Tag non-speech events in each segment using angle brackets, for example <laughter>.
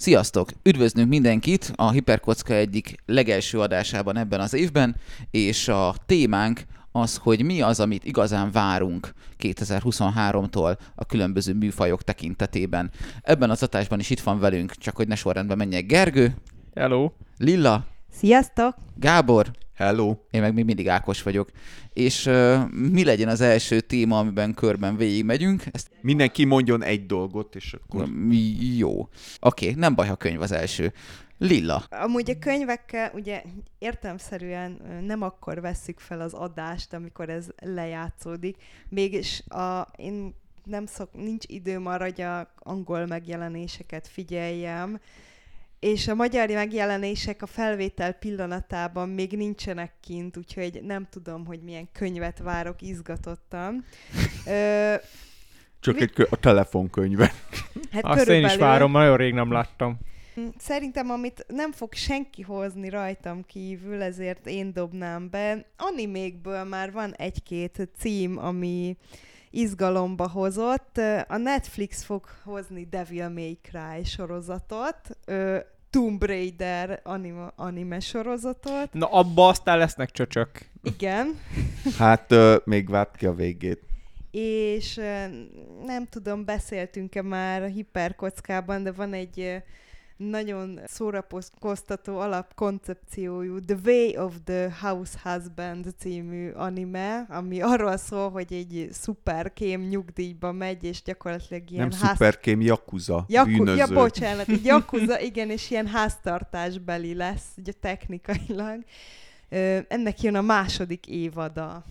Sziasztok! Üdvözlünk mindenkit a Hiperkocka egyik legelső adásában ebben az évben, és a témánk az, hogy mi az, amit igazán várunk 2023-tól a különböző műfajok tekintetében. Ebben az adásban is itt van velünk, csak hogy ne sorrendben menjek Gergő, Hello. Lilla, Sziasztok! Gábor, Hello! én meg még mindig Ákos vagyok. És uh, mi legyen az első téma, amiben körben végigmegyünk? Ezt Mindenki mondjon egy dolgot, és akkor... Mi- Jó. Oké, nem baj, ha könyv az első. Lilla. Amúgy a könyvekkel ugye értelmszerűen nem akkor vesszük fel az adást, amikor ez lejátszódik. Mégis a, én nem szok, nincs időm arra, hogy a angol megjelenéseket figyeljem, és a magyar megjelenések a felvétel pillanatában még nincsenek kint, úgyhogy nem tudom, hogy milyen könyvet várok izgatottan. Ö, Csak Mi- egy kö- a telefonkönyve. hát Azt én is várom, nagyon rég nem láttam. Szerintem, amit nem fog senki hozni rajtam kívül, ezért én dobnám be. Animékből már van egy-két cím, ami izgalomba hozott. A Netflix fog hozni Devil May Cry sorozatot, ö, Tomb Raider anime, anime sorozatot. Na abba aztán lesznek csöcsök. Igen. Hát uh, még várt ki a végét. és ö, nem tudom, beszéltünk-e már a hiperkockában, de van egy ö, nagyon szórakoztató alapkoncepciójú The Way of the House Husband című anime, ami arról szól, hogy egy szuperkém nyugdíjba megy, és gyakorlatilag ilyen Nem szuperkém, Yakuza, Yaku- bűnöző. Ja, bocsánat, egy <laughs> Yakuza, igen, és ilyen háztartásbeli lesz, ugye technikailag. Ö, ennek jön a második évada.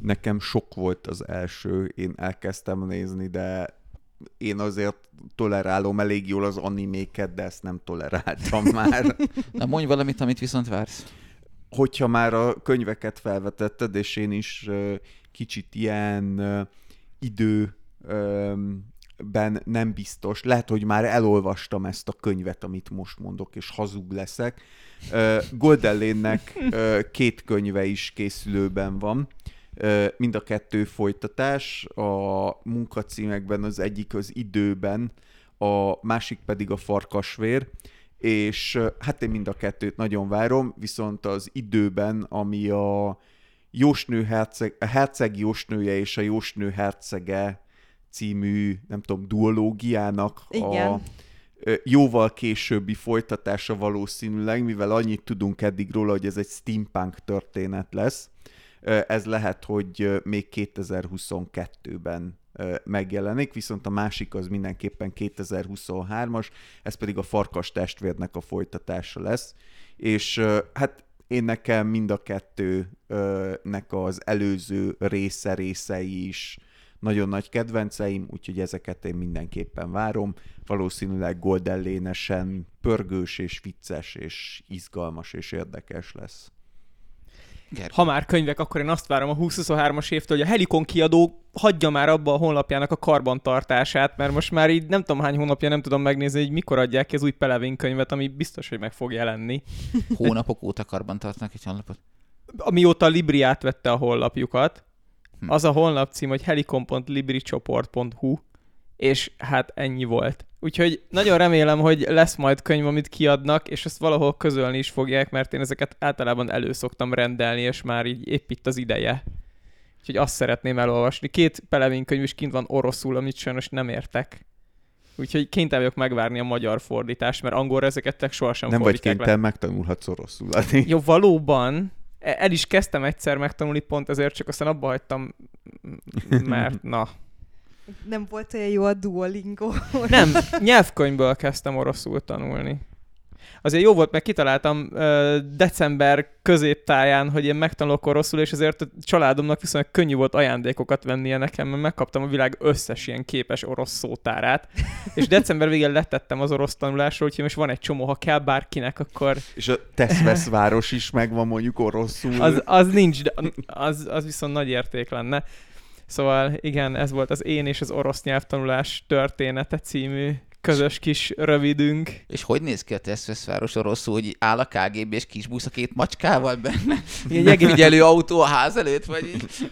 Nekem sok volt az első, én elkezdtem nézni, de én azért tolerálom elég jól az animéket, de ezt nem toleráltam <laughs> már. Na mondj valamit, amit viszont vársz. Hogyha már a könyveket felvetetted, és én is kicsit ilyen ö, idő ö, ben nem biztos. Lehet, hogy már elolvastam ezt a könyvet, amit most mondok, és hazug leszek. Ö, két könyve is készülőben van. Mind a kettő folytatás. A munkacímekben az egyik az időben, a másik pedig a farkasvér. És hát én mind a kettőt nagyon várom, viszont az időben, ami a Jósnő herceg, a herceg jósnője és a jósnő hercege című, nem tudom, duológiának a Igen. ö, jóval későbbi folytatása valószínűleg, mivel annyit tudunk eddig róla, hogy ez egy steampunk történet lesz. Ez lehet, hogy még 2022-ben ö, megjelenik, viszont a másik az mindenképpen 2023-as, ez pedig a Farkas testvérnek a folytatása lesz. És hát én nekem mind a kettőnek az előző része részei is nagyon nagy kedvenceim, úgyhogy ezeket én mindenképpen várom. Valószínűleg Golden Lane-esen pörgős és vicces és izgalmas és érdekes lesz. Gergő. Ha már könyvek, akkor én azt várom a 2023-as évtől, hogy a Helikon kiadó hagyja már abba a honlapjának a karbantartását, mert most már így nem tudom hány hónapja nem tudom megnézni, hogy mikor adják ki az új Pelevin könyvet, ami biztos, hogy meg fog jelenni. <laughs> Hónapok óta karban tartnak egy honlapot. Amióta a Libri átvette a honlapjukat, Hm. az a honlap cím, hogy helikon.libricsoport.hu, és hát ennyi volt. Úgyhogy nagyon remélem, hogy lesz majd könyv, amit kiadnak, és ezt valahol közölni is fogják, mert én ezeket általában elő szoktam rendelni, és már így épp itt az ideje. Úgyhogy azt szeretném elolvasni. Két Pelevin könyv is kint van oroszul, amit sajnos nem értek. Úgyhogy kénytelen vagyok megvárni a magyar fordítást, mert angolra ezeket sohasem Nem vagy fordítják le. kénytelen, megtanulhatsz oroszul. Jó, valóban. E- El is kezdtem egyszer megtanulni pont ezért, csak aztán abba hagytam, mert na. Nem volt olyan jó a Duolingo. Nem, nyelvkönyvből kezdtem oroszul tanulni. Azért jó volt, mert kitaláltam ö, december középtáján, hogy én megtanulok oroszul, és ezért a családomnak viszonylag könnyű volt ajándékokat vennie nekem, mert megkaptam a világ összes ilyen képes orosz szótárát. És december végén letettem az orosz tanulásról, úgyhogy most van egy csomó, ha kell bárkinek, akkor És a Teszvesz város is megvan mondjuk oroszul. az, az nincs, de az, az viszont nagy érték lenne. Szóval igen, ez volt az én és az orosz nyelvtanulás története című közös kis rövidünk. És hogy néz ki a Teszveszváros rosszul, hogy áll a KGB és kis busz a két macskával benne? Ilyen Megfigyelő autó a ház előtt, vagy így?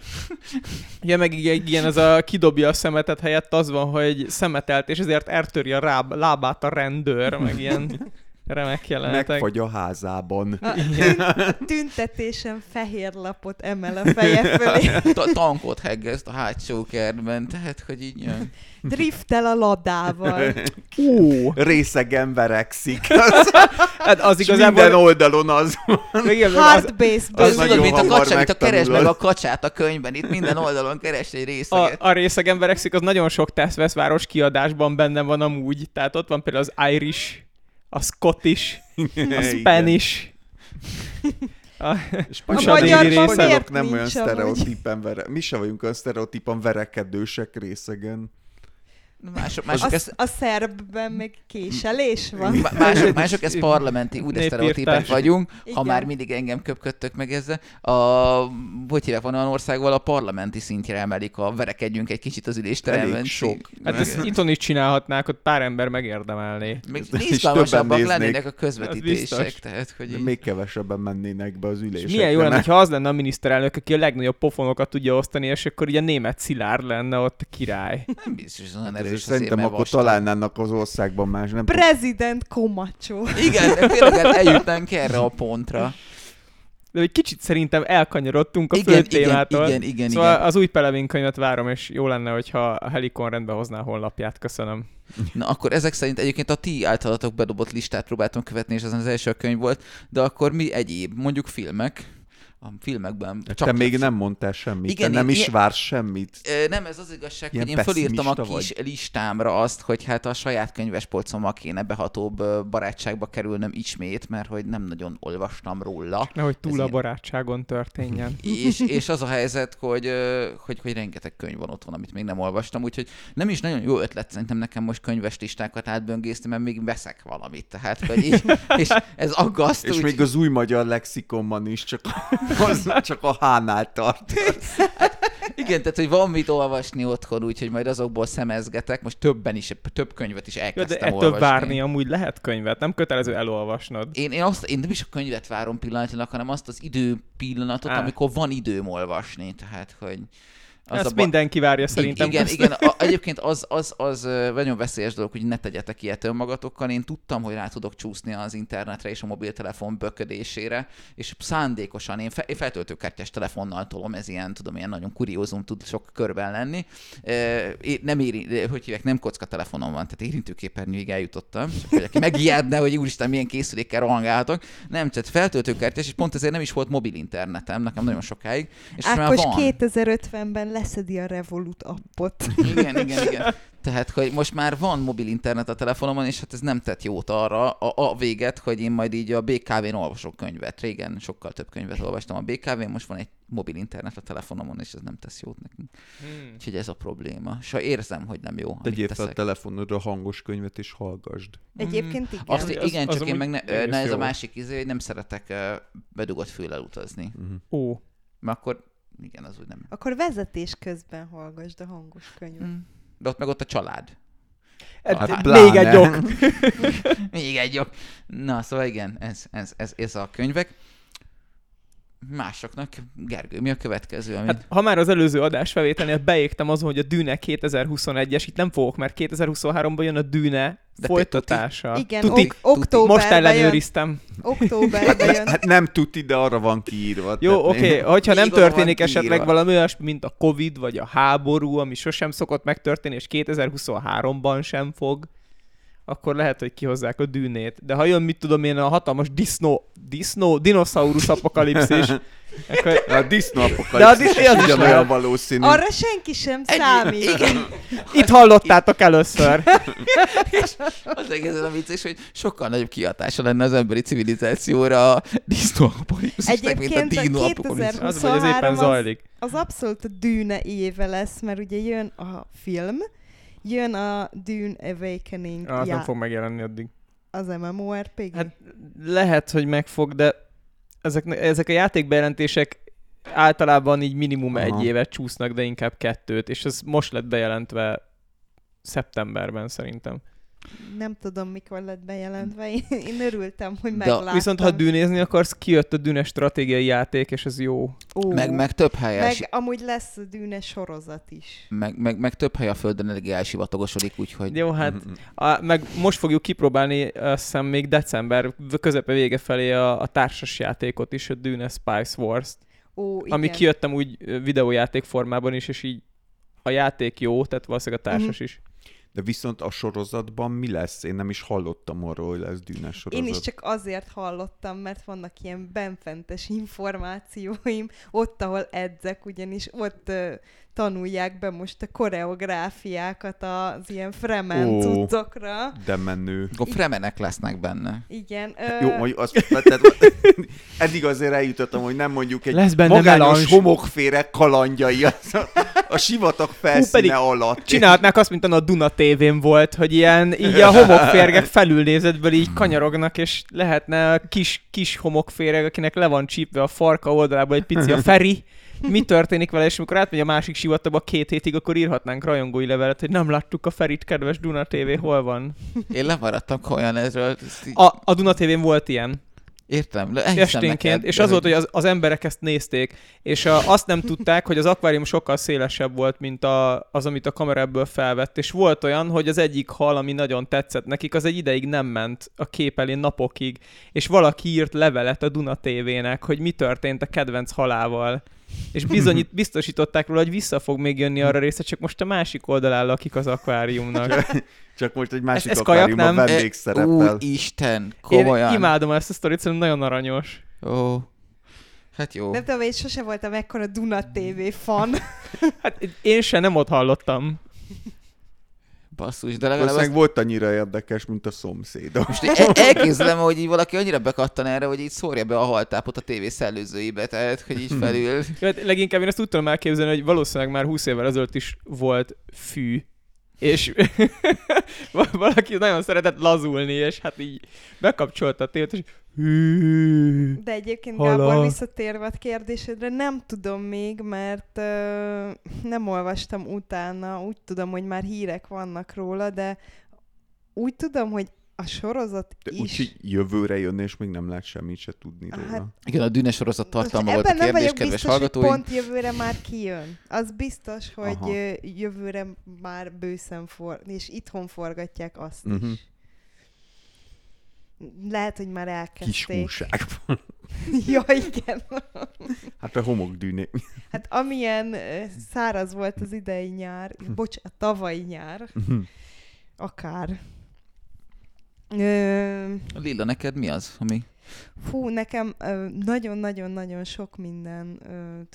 Ja, meg ilyen az a kidobja a szemetet helyett az van, hogy szemetelt, és ezért eltöri a ráb, lábát a rendőr, meg ilyen remek jelenetek. Megfagy a házában. A tün- tüntetésen fehér lapot emel a feje fölé. <laughs> Ta- tankot heggeszt a hátsó kertben, tehát hogy így jön. Driftel a ladával. Ó, Részegen verekszik. <laughs> Az, hát az és minden igazából... oldalon az van. Igen, az, Hard baseball. Az nagyon tudod, mint a kacsa, mint a keresd meg a kacsát a könyvben, itt minden oldalon keres egy a, részeget. a részeg emberekszik, az nagyon sok Teszveszváros kiadásban benne van amúgy. Tehát ott van például az Irish, a Scottish, a. Spanish. A, Spanyolok- A spanyolok miért nem olyan sztereotípen vere... Mi se vagyunk olyan sztereotípan verekedősek részegen. Mások, A, mások ezt a szerbben meg késelés van. Má- Mások, <laughs> mások ez parlamenti, úgy sztereotípek vagyunk, ha Igen. már mindig engem köpködtök meg ezzel. A, hogy hívják, van olyan országból a parlamenti szintjére emelik a verekedjünk egy kicsit az ülésteremben. Sok. hát ezt itthon is csinálhatnák, ott pár ember megérdemelné. Még izgalmasabbak lennének a közvetítések, Az tehát hogy így- még kevesebben mennének be az És ülésekre. milyen jó lenne, ha az lenne a miniszterelnök, aki a legnagyobb pofonokat tudja osztani, és akkor ugye német szilárd lenne ott a király. nem biztos, hogy erős Szerintem azért, mert akkor vastag. találnának az országban más, nem President Komacsó. Igen, de tényleg el- eljutnánk erre a pontra. De egy kicsit szerintem elkanyarodtunk a fő Igen, igen, témától. igen, igen, szóval igen. az új Pelevin könyvet várom, és jó lenne, hogyha a Helikon rendbe hozná a honlapját. Köszönöm. Na akkor ezek szerint egyébként a ti általatok bedobott listát próbáltam követni, és ezen az első könyv volt, de akkor mi egyéb, mondjuk filmek, a filmekben Te még nem mondtál semmit, Igen, te nem én- is vársz semmit. Nem, ez az igazság, Ilyen hogy én fölírtam a kis listámra azt, hogy hát a saját könyvespolcommal kéne behatóbb barátságba kerülnöm ismét, mert hogy nem nagyon olvastam róla. Nehogy túl Ez a ilyen- barátságon történjen. <laughs> És, és az a helyzet, hogy, hogy, hogy rengeteg könyv van ott van, amit még nem olvastam, úgyhogy nem is nagyon jó ötlet szerintem nekem most könyves listákat átböngészni, mert még veszek valamit. Tehát, hogy így, <laughs> és ez aggaszt. És úgy- még az új magyar lexikonban is csak, az, csak a hánál tart. <laughs> Igen, tehát, hogy van mit olvasni otthon, úgyhogy majd azokból szemezgetek. Most többen is, több könyvet is de elkezdtem ettől olvasni. várni amúgy lehet könyvet, nem kötelező elolvasnod. Én, én, azt, én nem is a könyvet várom pillanatilag, hanem azt az idő pillanatot, Á. amikor van időm olvasni. Tehát, hogy az Ezt a ba- mindenki várja szerintem. Igen, igen. A, <laughs> egyébként az, az, az nagyon veszélyes dolog, hogy ne tegyetek ilyet önmagatokkal. Én tudtam, hogy rá tudok csúszni az internetre és a mobiltelefon böködésére, és szándékosan én, fe, én feltöltőkártyás telefonnal tolom, ez ilyen, tudom, ilyen nagyon kuriózum tud sok körben lenni. Nem éri, hogy hívják, nem kocka telefonom van, tehát érintőképernyőig eljutottam, csak hogy aki megijedne, hogy úristen, milyen készülékkel rohangálhatok. Nem, tehát feltöltőkártyás, és pont ezért nem is volt mobil internetem, nekem nagyon sokáig. És most már Ákos van. 2050-ben leszedi a Revolut appot. Igen, igen, igen. Tehát, hogy most már van mobil internet a telefonomon, és hát ez nem tett jót arra a, a véget, hogy én majd így a BKV-n olvasok könyvet. Régen sokkal több könyvet olvastam a BKV-n, most van egy mobil internet a telefonomon, és ez nem tesz jót nekünk. Hmm. Úgyhogy ez a probléma. És ha érzem, hogy nem jó, amit Tegyél fel a telefonodra hangos könyvet és hallgasd. Egyébként igen. Azt, Az- igen, az csak én amúgy meg ne, na ez a jó. másik izé, hogy nem szeretek bedugott füllel utazni. Uh-huh. Ó, Mert akkor, igen, az úgy nem. Akkor vezetés közben hallgasd a hangos könyvet. Mm. De ott meg ott a család. hát, <laughs> Hát még egy ok. Még egy jobb. Na, szóval igen, ez, ez, ez, ez a könyvek. Másoknak, Gergő, mi a következő? Amit... Hát, ha már az előző adásfelvételnél beégtem azon, hogy a Dűne 2021-es, itt nem fogok, mert 2023-ban jön a Dűne te folytatása. Igen, Tuti. ok- októberben Most ellenőriztem. Októberben jön. Hát nem tuti, de arra van kiírva. Jó, oké, okay. hogyha nem történik esetleg valami olyasmi, mint a Covid, vagy a háború, ami sosem szokott megtörténni, és 2023-ban sem fog, akkor lehet, hogy kihozzák a dűnét. De ha jön, mit tudom én, a hatalmas disznó, disznó, dinoszaurusz apokalipszis, <laughs> akkor A disznó De apokalipszis is- is az is ugyanolyan valószínű. Arra senki sem számít. Igen, itt hallottátok először. az egészen a vicces, hogy sokkal nagyobb kihatása lenne az emberi civilizációra a disznóapokalipszisnek, mint a Egyébként a dinoapokalipszis. Az, vagy az éppen 23 az- zajlik. Az abszolút a Dűne éve lesz, mert ugye jön a film, jön a Dune Awakening, Ah, az já- nem fog megjelenni addig. az MMORPG. Hát lehet, hogy megfog, de ezek, ezek a játékbejelentések általában így minimum Aha. egy évet csúsznak, de inkább kettőt, és ez most lett bejelentve szeptemberben szerintem. Nem tudom, mikor lett bejelentve. Én, én örültem, hogy De megláttam. Viszont ha dűnézni akarsz, kijött a Dűne stratégiai játék, és ez jó. Ó, Meg, meg több hely elsi- meg amúgy lesz dűne sorozat is. meg, meg, meg több hely a földön elég elsivatagosodik, úgyhogy Jó, hát Mhm. a, meg most fogjuk kipróbálni, azt hiszem még december közepe vége felé a, a társas játékot is, a Dune Spice Wars-t, Ó, igen. ami kijöttem úgy videójáték formában is, és így a játék jó, tehát valószínűleg a társas is. De viszont a sorozatban mi lesz? Én nem is hallottam arról, hogy lesz dűnes sorozat. Én is csak azért hallottam, mert vannak ilyen benfentes információim, ott, ahol edzek, ugyanis ott uh, tanulják be most a koreográfiákat az ilyen fremen Ó. cuccokra. De menő. akkor fremenek lesznek benne. Igen. Jó, majd azt, <laughs> tehát, <laughs> eddig azért eljutottam, hogy nem mondjuk egy Lesz benne magányos melange. homokféreg kalandjai az a, a sivatag felszíne pedig alatt. Csinálhatnák azt, mint a Duna tévén volt, hogy ilyen így a homokférgek felülnézetből így kanyarognak, és lehetne a kis, kis homokféreg, akinek le van csípve a farka oldalából egy pici a Feri, mi történik vele, és amikor átmegy a másik sivatagba két hétig, akkor írhatnánk rajongói levelet, hogy nem láttuk a Ferit, kedves Duna TV, hol van? Én lemaradtam komolyan ezről. A, a Duna TV-n volt ilyen. Értem, esténként, neked, és az volt, hogy az, az emberek ezt nézték, és a, azt nem tudták, hogy az akvárium sokkal szélesebb volt, mint a, az, amit a kamera ebből felvett, és volt olyan, hogy az egyik hal, ami nagyon tetszett nekik, az egy ideig nem ment a kép elé napokig, és valaki írt levelet a Duna TV-nek, hogy mi történt a kedvenc halával. És bizonyít, biztosították róla, hogy vissza fog még jönni arra része, csak most a másik oldalán lakik az akváriumnak. Csak most egy másik ez kajak, akváriumban nem? vendégszereppel. Úristen, Én komolyan. imádom ezt a sztorit, szerintem nagyon aranyos. Ó. Hát jó. Nem tudom, én sose voltam ekkora Duna TV fan. Hát én sem nem ott hallottam. Basszus, de legalább azt... volt annyira érdekes, mint a szomszéd. Most el- elképzelem, hogy így valaki annyira bekattan erre, hogy így szórja be a haltápot a tévé szellőzőibe, tehát hogy így felül. Jó, hát leginkább én ezt úgy tudom elképzelni, hogy valószínűleg már 20 évvel ezelőtt is volt fű, és <laughs> val- valaki nagyon szeretett lazulni, és hát így bekapcsolta a tévét, és hű. De egyébként Hala. Gábor visszatérve a kérdésedre, nem tudom még, mert ö, nem olvastam utána, úgy tudom, hogy már hírek vannak róla, de úgy tudom, hogy a sorozat De is... úgyhogy jövőre jönne, és még nem lehet semmit se tudni róla. Hát, Igen, a Dűne sorozat tartalma volt a nem kérdés, vagyok kedves biztos, hallgatóim. hogy pont jövőre már kijön. Az biztos, hogy Aha. jövőre már bőszen for, és itthon forgatják azt Mhm. is. Lehet, hogy már Kis elkezdték. húságban. <laughs> ja, igen. Hát a homokdűné. Hát amilyen száraz volt az idei nyár, bocs, a tavalyi nyár, akár. Ö, Lilla, neked mi az, ami... Fú, nekem nagyon-nagyon-nagyon sok minden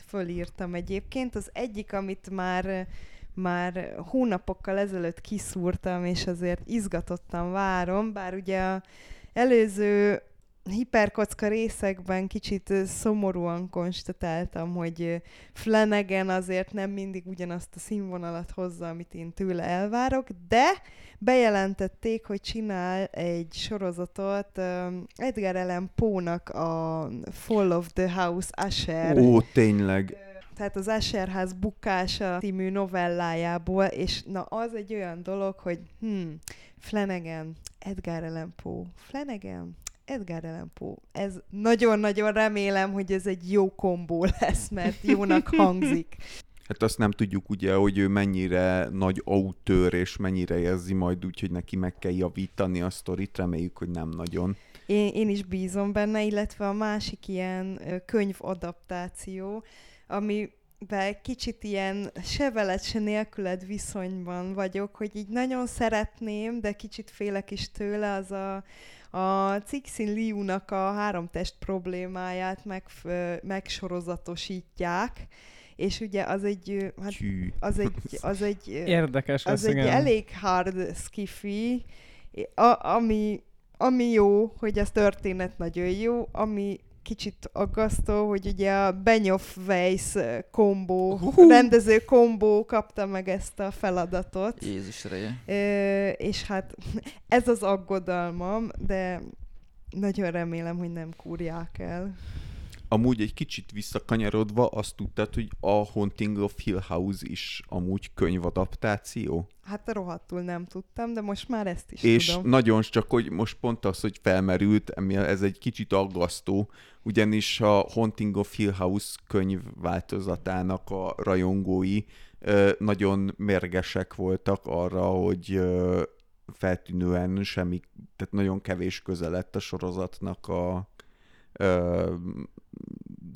fölírtam egyébként. Az egyik, amit már már hónapokkal ezelőtt kiszúrtam, és azért izgatottan várom, bár ugye a előző hiperkocka részekben kicsit szomorúan konstatáltam, hogy Flanagan azért nem mindig ugyanazt a színvonalat hozza, amit én tőle elvárok, de bejelentették, hogy csinál egy sorozatot Edgar Allan Poe-nak a Fall of the House Usher, Ó, tényleg. tehát az Usher ház bukása című novellájából, és na az egy olyan dolog, hogy hmm, Flanagan, Edgar Allan Poe, Flanagan, Edgar Allan Poe. Ez nagyon-nagyon remélem, hogy ez egy jó kombó lesz, mert jónak <laughs> hangzik. Hát azt nem tudjuk ugye, hogy ő mennyire nagy autőr, és mennyire érzi majd úgy, hogy neki meg kell javítani a sztorit. Reméljük, hogy nem nagyon. Én, én is bízom benne, illetve a másik ilyen könyvadaptáció, amivel kicsit ilyen se veled, se nélküled viszonyban vagyok, hogy így nagyon szeretném, de kicsit félek is tőle, az a, a Cixin Liu-nak a háromtest problémáját meg, megsorozatosítják, és ugye az egy, hát az egy, az egy, Érdekes az lesz, egy igen. elég hard skiffy, a, ami, ami jó, hogy az történet nagyon jó, ami kicsit aggasztó, hogy ugye a Benioff Weiss kombó, rendező kombó kapta meg ezt a feladatot, Jézus reje. Ö, és hát <laughs> ez az aggodalmam, de nagyon remélem, hogy nem kúrják el. Amúgy egy kicsit visszakanyarodva azt tudtad, hogy a Haunting of Hill House is amúgy könyvadaptáció? Hát rohadtul nem tudtam, de most már ezt is És tudom. nagyon csak, hogy most pont az, hogy felmerült, ez egy kicsit aggasztó, ugyanis a Haunting of Hill House könyv változatának a rajongói nagyon mérgesek voltak arra, hogy feltűnően semmi, tehát nagyon kevés köze lett a sorozatnak a, ö,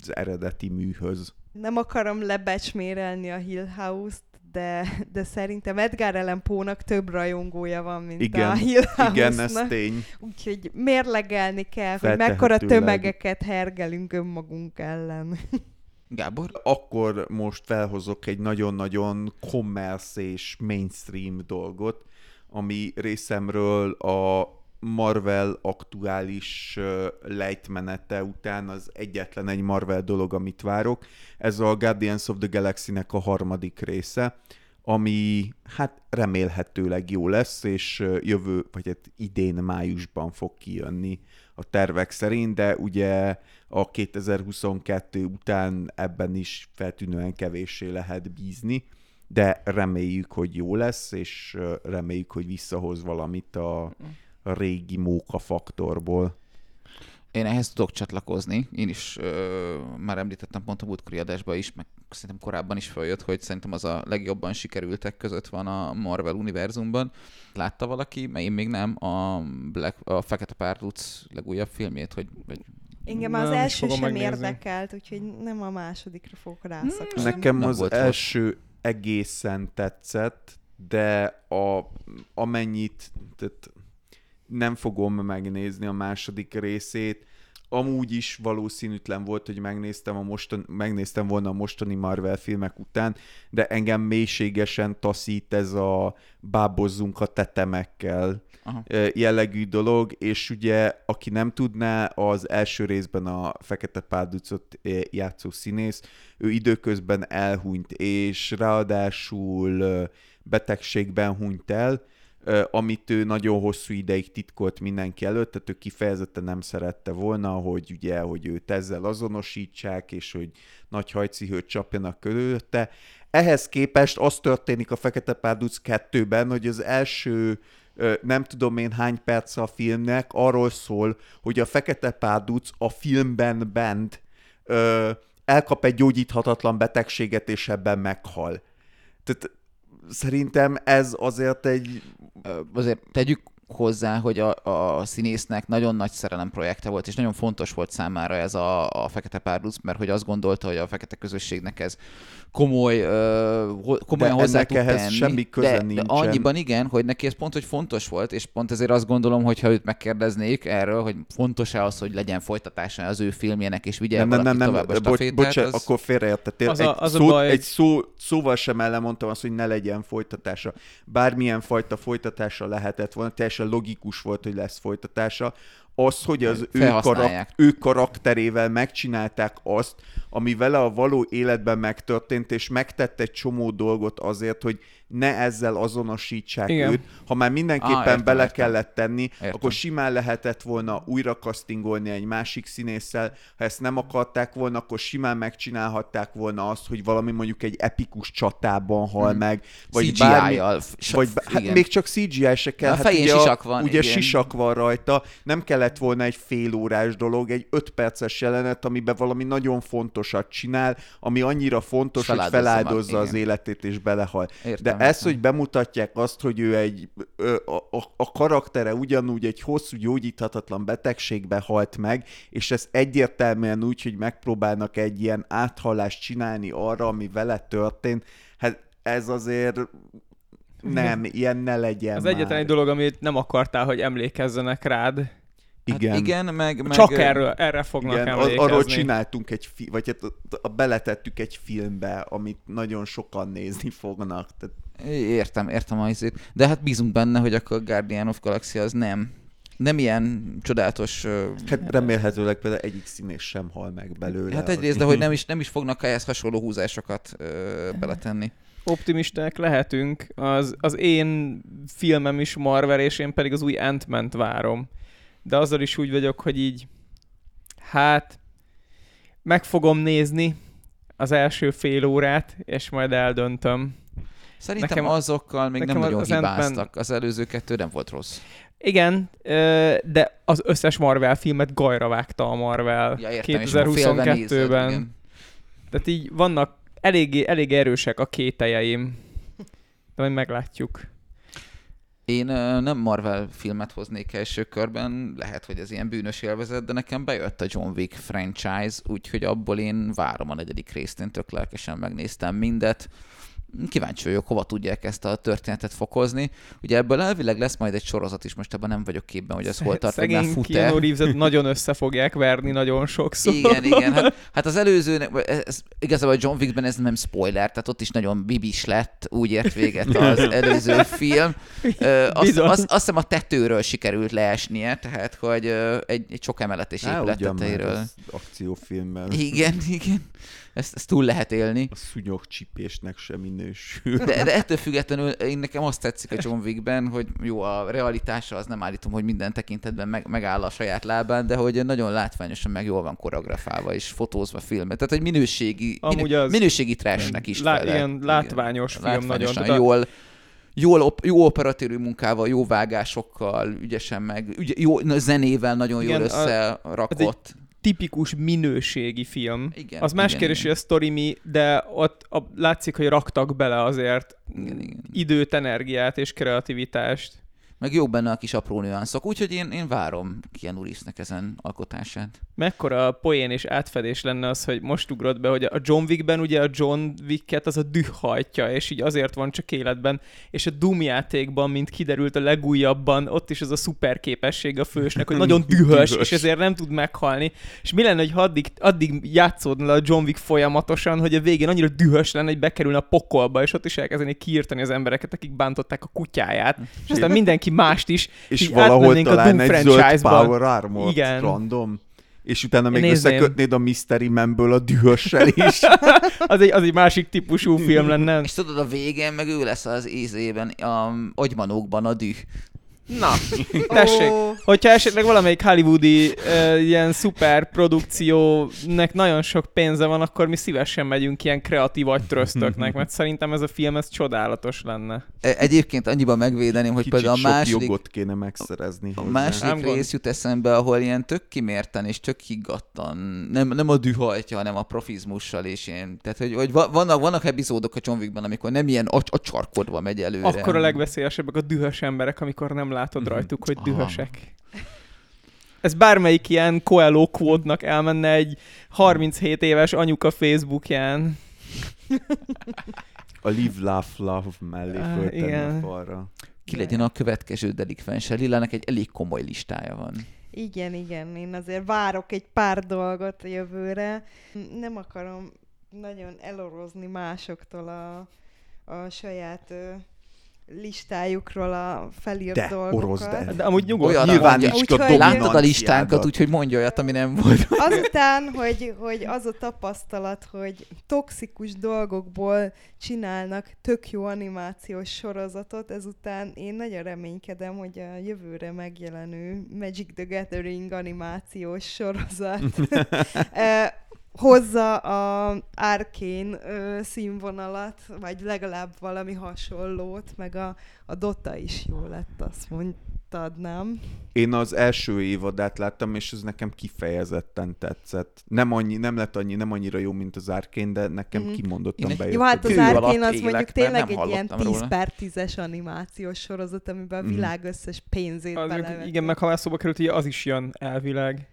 az eredeti műhöz. Nem akarom lebecsmérelni a Hill House-t, de, de szerintem Edgar Allan Poe-nak több rajongója van, mint Igen, a Hill Igen, ez House-nak. tény. Úgyhogy mérlegelni kell, hogy mekkora tömegeket hergelünk önmagunk ellen. <laughs> Gábor? Akkor most felhozok egy nagyon-nagyon commerce és mainstream dolgot, ami részemről a Marvel aktuális lejtmenete után az egyetlen egy Marvel dolog, amit várok. Ez a Guardians of the Galaxy-nek a harmadik része, ami hát remélhetőleg jó lesz, és jövő, vagy hát idén májusban fog kijönni a tervek szerint, de ugye a 2022 után ebben is feltűnően kevéssé lehet bízni, de reméljük, hogy jó lesz, és reméljük, hogy visszahoz valamit a régi móka faktorból. Én ehhez tudok csatlakozni. Én is ö, már említettem pont a múltkori adásban is, meg szerintem korábban is följött, hogy szerintem az a legjobban sikerültek között van a Marvel univerzumban. Látta valaki, mert én még nem, a, Black, a Fekete Párduc legújabb filmjét, hogy, hogy Engem az első sem megnézni. érdekelt, úgyhogy nem a másodikra fogok rászakadni. Nekem Nem az volt első egészen tetszett, de a, amennyit, tehát nem fogom megnézni a második részét, amúgy is valószínűtlen volt, hogy megnéztem, a mostan, megnéztem volna a mostani Marvel filmek után, de engem mélységesen taszít ez a bábozzunk a tetemekkel Aha. jellegű dolog, és ugye, aki nem tudná, az első részben a Fekete Párducot ö, játszó színész, ő időközben elhunyt, és ráadásul betegségben hunyt el, amit ő nagyon hosszú ideig titkolt mindenki előtt, tehát ő kifejezetten nem szerette volna, hogy ugye, hogy őt ezzel azonosítsák, és hogy nagy hajcihőt csapjanak körülötte. Ehhez képest az történik a Fekete Párduc 2-ben, hogy az első nem tudom én hány perc a filmnek arról szól, hogy a Fekete Párduc a filmben bent elkap egy gyógyíthatatlan betegséget, és ebben meghal. Tehát szerintem ez azért egy... Azért tegyük hozzá, hogy a, a színésznek nagyon nagy szerelem projekte volt, és nagyon fontos volt számára ez a, a Fekete Párduc, mert hogy azt gondolta, hogy a fekete közösségnek ez komoly, ho- komolyan De hozzá tud ehhez tenni. semmi köze de, de nincsen. annyiban igen, hogy neki ez pont, hogy fontos volt, és pont ezért azt gondolom, hogy ha őt megkérdeznék erről, hogy fontos-e az, hogy legyen folytatása az ő filmjének, és vigye Nem, nem, nem, nem, tovább a bocs, bocsánat, az... akkor félreértettél. Az egy, a- az a szó, baj, egy szó, szóval sem ellemondtam azt, hogy ne legyen folytatása. Bármilyen fajta folytatása lehetett volna, teljesen logikus volt, hogy lesz folytatása. Az, hogy az ő, karak, ő karakterével megcsinálták azt, ami vele a való életben megtörtént, és megtett egy csomó dolgot azért, hogy ne ezzel azonosítsák Igen. őt. Ha már mindenképpen Ah, értem, bele értem. kellett tenni, Értem. akkor simán lehetett volna újra castingolni egy másik színésszel. Ha ezt nem akarták volna, akkor simán megcsinálhatták volna azt, hogy valami mondjuk egy epikus csatában hal Mhm. meg, vagy bármi, CGI-jal. vagy hát igen. még csak CGI se kell. A hát fején ugye sisak van, Ugye igen. sisak van rajta. Nem kellett volna egy fél órás dolog, egy öt perces jelenet, amiben valami nagyon fontosat csinál, ami annyira fontos, hogy Feláldozza feláldozza mag- az igen. életét és belehal. Értem, De ez, hogy bemutatják azt, hogy ő egy, a, a, a karaktere ugyanúgy egy hosszú gyógyíthatatlan betegségbe halt meg, és ez egyértelműen úgy, hogy megpróbálnak egy ilyen áthallást csinálni arra, ami vele történt, hát ez azért nem, ilyen ne legyen Az már. egyetlen egy dolog, amit nem akartál, hogy emlékezzenek rád. Igen. Hát igen, meg, meg Csak erről, erre fognak Igen, emlékezni. arról csináltunk egy, fi- vagy hát beletettük egy filmbe, amit nagyon sokan nézni fognak. Tehát Értem, értem a izét. De hát bízunk benne, hogy akkor Guardian of Galaxy az nem nem ilyen csodálatos... Hát remélhetőleg például egyik színész sem hal meg belőle. Hát egyrészt, de hogy nem is, nem is fognak ehhez hasonló húzásokat ö, beletenni. Optimisták lehetünk. Az, az én filmem is Marvel, és én pedig az új ant várom. De azzal is úgy vagyok, hogy így, hát meg fogom nézni az első fél órát, és majd eldöntöm. Szerintem Nekem- azokkal még nem nagyon az Ant-Man- hibáztak. Az előző kettő nem volt rossz. Igen, de az összes Marvel filmet gajra vágta a Marvel Ja, értem, és már félve nézed, 2022-ben. igen. Tehát így vannak eléggé, elég erősek a kételjeim. De majd meglátjuk. Én nem Marvel filmet hoznék első körben, lehet, hogy ez ilyen bűnös élvezet, de nekem bejött a John Wick franchise, úgyhogy abból én várom a negyedik részt, én tök lelkesen megnéztem mindet. Kíváncsi vagyok, hova tudják ezt a történetet fokozni. Ugye ebből elvileg lesz majd egy sorozat is, most ebben nem vagyok képben, hogy ez hol tart, hogy már Szegény fut-e. Keanu <laughs> nagyon össze fogják verni nagyon sokszor. Igen, igen. Hát, <laughs> hát az előző, ez, igazából a John Wickben ez nem spoiler, tehát ott is nagyon bibis lett, úgy ért véget az előző film. Ö, azt, azt, azt hiszem a tetőről sikerült leesnie, tehát hogy egy, egy sok emeletes épület tetejéről. az akciófilmben. Igen, igen. Ezt, ezt túl lehet élni. A szúnyogcsipésnek sem minősül. De, de ettől függetlenül én nekem azt tetszik a John Wickben, hogy jó, a realitása az nem állítom, hogy minden tekintetben meg, megáll a saját lábán, de hogy nagyon látványosan meg jól van koreografálva és fotózva filmet. Tehát egy minőségi, Amúgy minő, az- minőségi trashnek is Lá- fele. ilyen látványos film Látványosan nagyon. Tehát Jól, jól op, jó operatőrű munkával, jó vágásokkal, ügyesen meg, ügy, jó zenével nagyon Igen, jól a- összerakott. Tipikus minőségi film. Igen, az más igen, kérdés, igen. hogy a sztori mi, de ott a, látszik, hogy raktak bele azért Igen, igen. időt, energiát és kreativitást. Meg jó benne a kis apró nüanszok, úgyhogy én, én várom Keanu Reevesnek ezen alkotását. Mekkora poén és átfedés lenne az, hogy most ugrott be, hogy a John Wickben ugye a John Wicket az a düh hajtja, és így azért van csak életben, és a Doom játékban, mint kiderült a legújabban, ott is az a szuper képesség a fősnek, hogy nagyon <laughs> dühös, és ezért nem tud meghalni. És mi lenne, hogy addig, addig játszódna a John Wick folyamatosan, hogy a végén annyira dühös lenne, hogy bekerülne a pokolba, és ott is elkezdeni kiírtani az embereket, akik bántották a kutyáját, és aztán mindenki mást is, És így valahol talán egy zöld. Power Armor Igen. random. És utána még Nézném. összekötnéd a Mystery Man-ből a dühössel is. <laughs> Az egy, az egy másik típusú film lenne. És tudod, a végén meg ő lesz az ízében, a agymanókban a düh. Na, <laughs> tessék. Ó, Hogyha esetleg valamelyik hollywoodi uh, ilyen szuper produkciónek nagyon sok pénze van, akkor mi szívesen megyünk ilyen kreatív agytröztöknek, mert szerintem ez a film ez csodálatos lenne. E- Egyébként annyiban megvédeném, hogy Kicsit például a második, jogot kéne megszerezni a második Nem rész jut eszembe, ahol ilyen tök kimérten és tök higgadtan, nem, nem a dühajtja, hanem a profizmussal és ilyen. Tehát, hogy, hogy va- vannak, vannak epizódok a John Wickben, amikor nem ilyen a, a csarkodva megy előre. Akkor a legveszélyesebbek a dühös emberek, amikor nem látod rajtuk, hogy Aha. dühösek. Ez bármelyik ilyen Coelho quote-nak elmenne egy 37 éves anyuka Facebookján. A Live, Laugh, Love mellé föltenni igen. a falra. Ki legyen a következő delikvense. Lilának egy elég komoly listája van. igen, igen, én azért várok egy pár dolgot a jövőre. Nem akarom nagyon elorozni másoktól a, a saját listájukról a felírt De, dolgokat. orozd el. De amúgy nyugodt. Olyan Nyilván mondja. is Úgyhogy- a listánkat, úgyhogy mondja olyat, ami nem volt. Azután, hogy, hogy az a tapasztalat, hogy toxikus dolgokból csinálnak tök jó animációs sorozatot, ezután én nagyon reménykedem, hogy a jövőre megjelenő Magic the Gathering animációs sorozat <laughs> eh, hozza a Arkane ö, színvonalat, vagy legalább valami hasonlót, meg a, a Dota is jó lett, azt mondtad, nem? Én az első évadát láttam, és ez nekem kifejezetten tetszett. Nem, annyi, nem lett annyi, nem annyira jó, mint az Arkane, de nekem Mhm. kimondottan Én- bejött. Jó, hát a az Arkane az mondjuk tényleg egy ilyen hallottam 10 róla. per 10-es animációs sorozat, amiben a világ összes pénzét Az, belevették. igen, meg ha már szóba került, az is jön elvileg.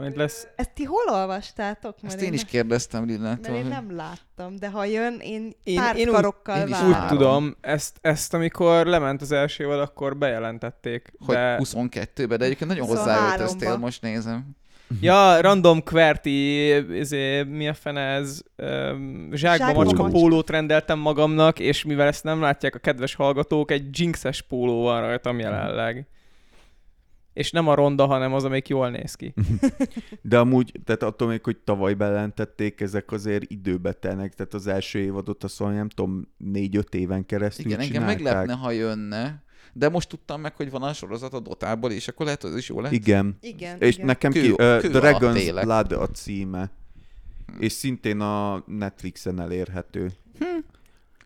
Majd lesz. Ezt ti hol olvastátok? Mert Ezt én is kérdeztem Lillától. Mert én nem láttam, de ha jön, én, Én- párt én úgy- én is várom. Úgy tudom, ezt, ezt amikor lement az első évad, akkor bejelentették. Hogy de... 22-ben, de egyébként nagyon 23-ba. hozzáöltöztél, most nézem. Ja, random QWERTY, izé, mi a fene ez, zsákba Zsákba macska macska. pólót rendeltem magamnak, és mivel ezt nem látják a kedves hallgatók, egy Jinxes póló van rajtam jelenleg. És nem a ronda, hanem az, amelyik jól néz ki. <laughs> De amúgy, tehát attól még, hogy tavaly bejelentették, ezek azért időbe telnek, tehát az első évadot azt mondja, nem tudom, négy-öt éven keresztül Igen, engem meglepne, ha jönne. De most tudtam meg, hogy van a sorozat a Dotából, és akkor lehet, hogy az is jó lesz. Igen. Igen, És igen. nekem Kő- ki, uh, kő Dragon's. Blood a címe. és szintén a Netflixen elérhető.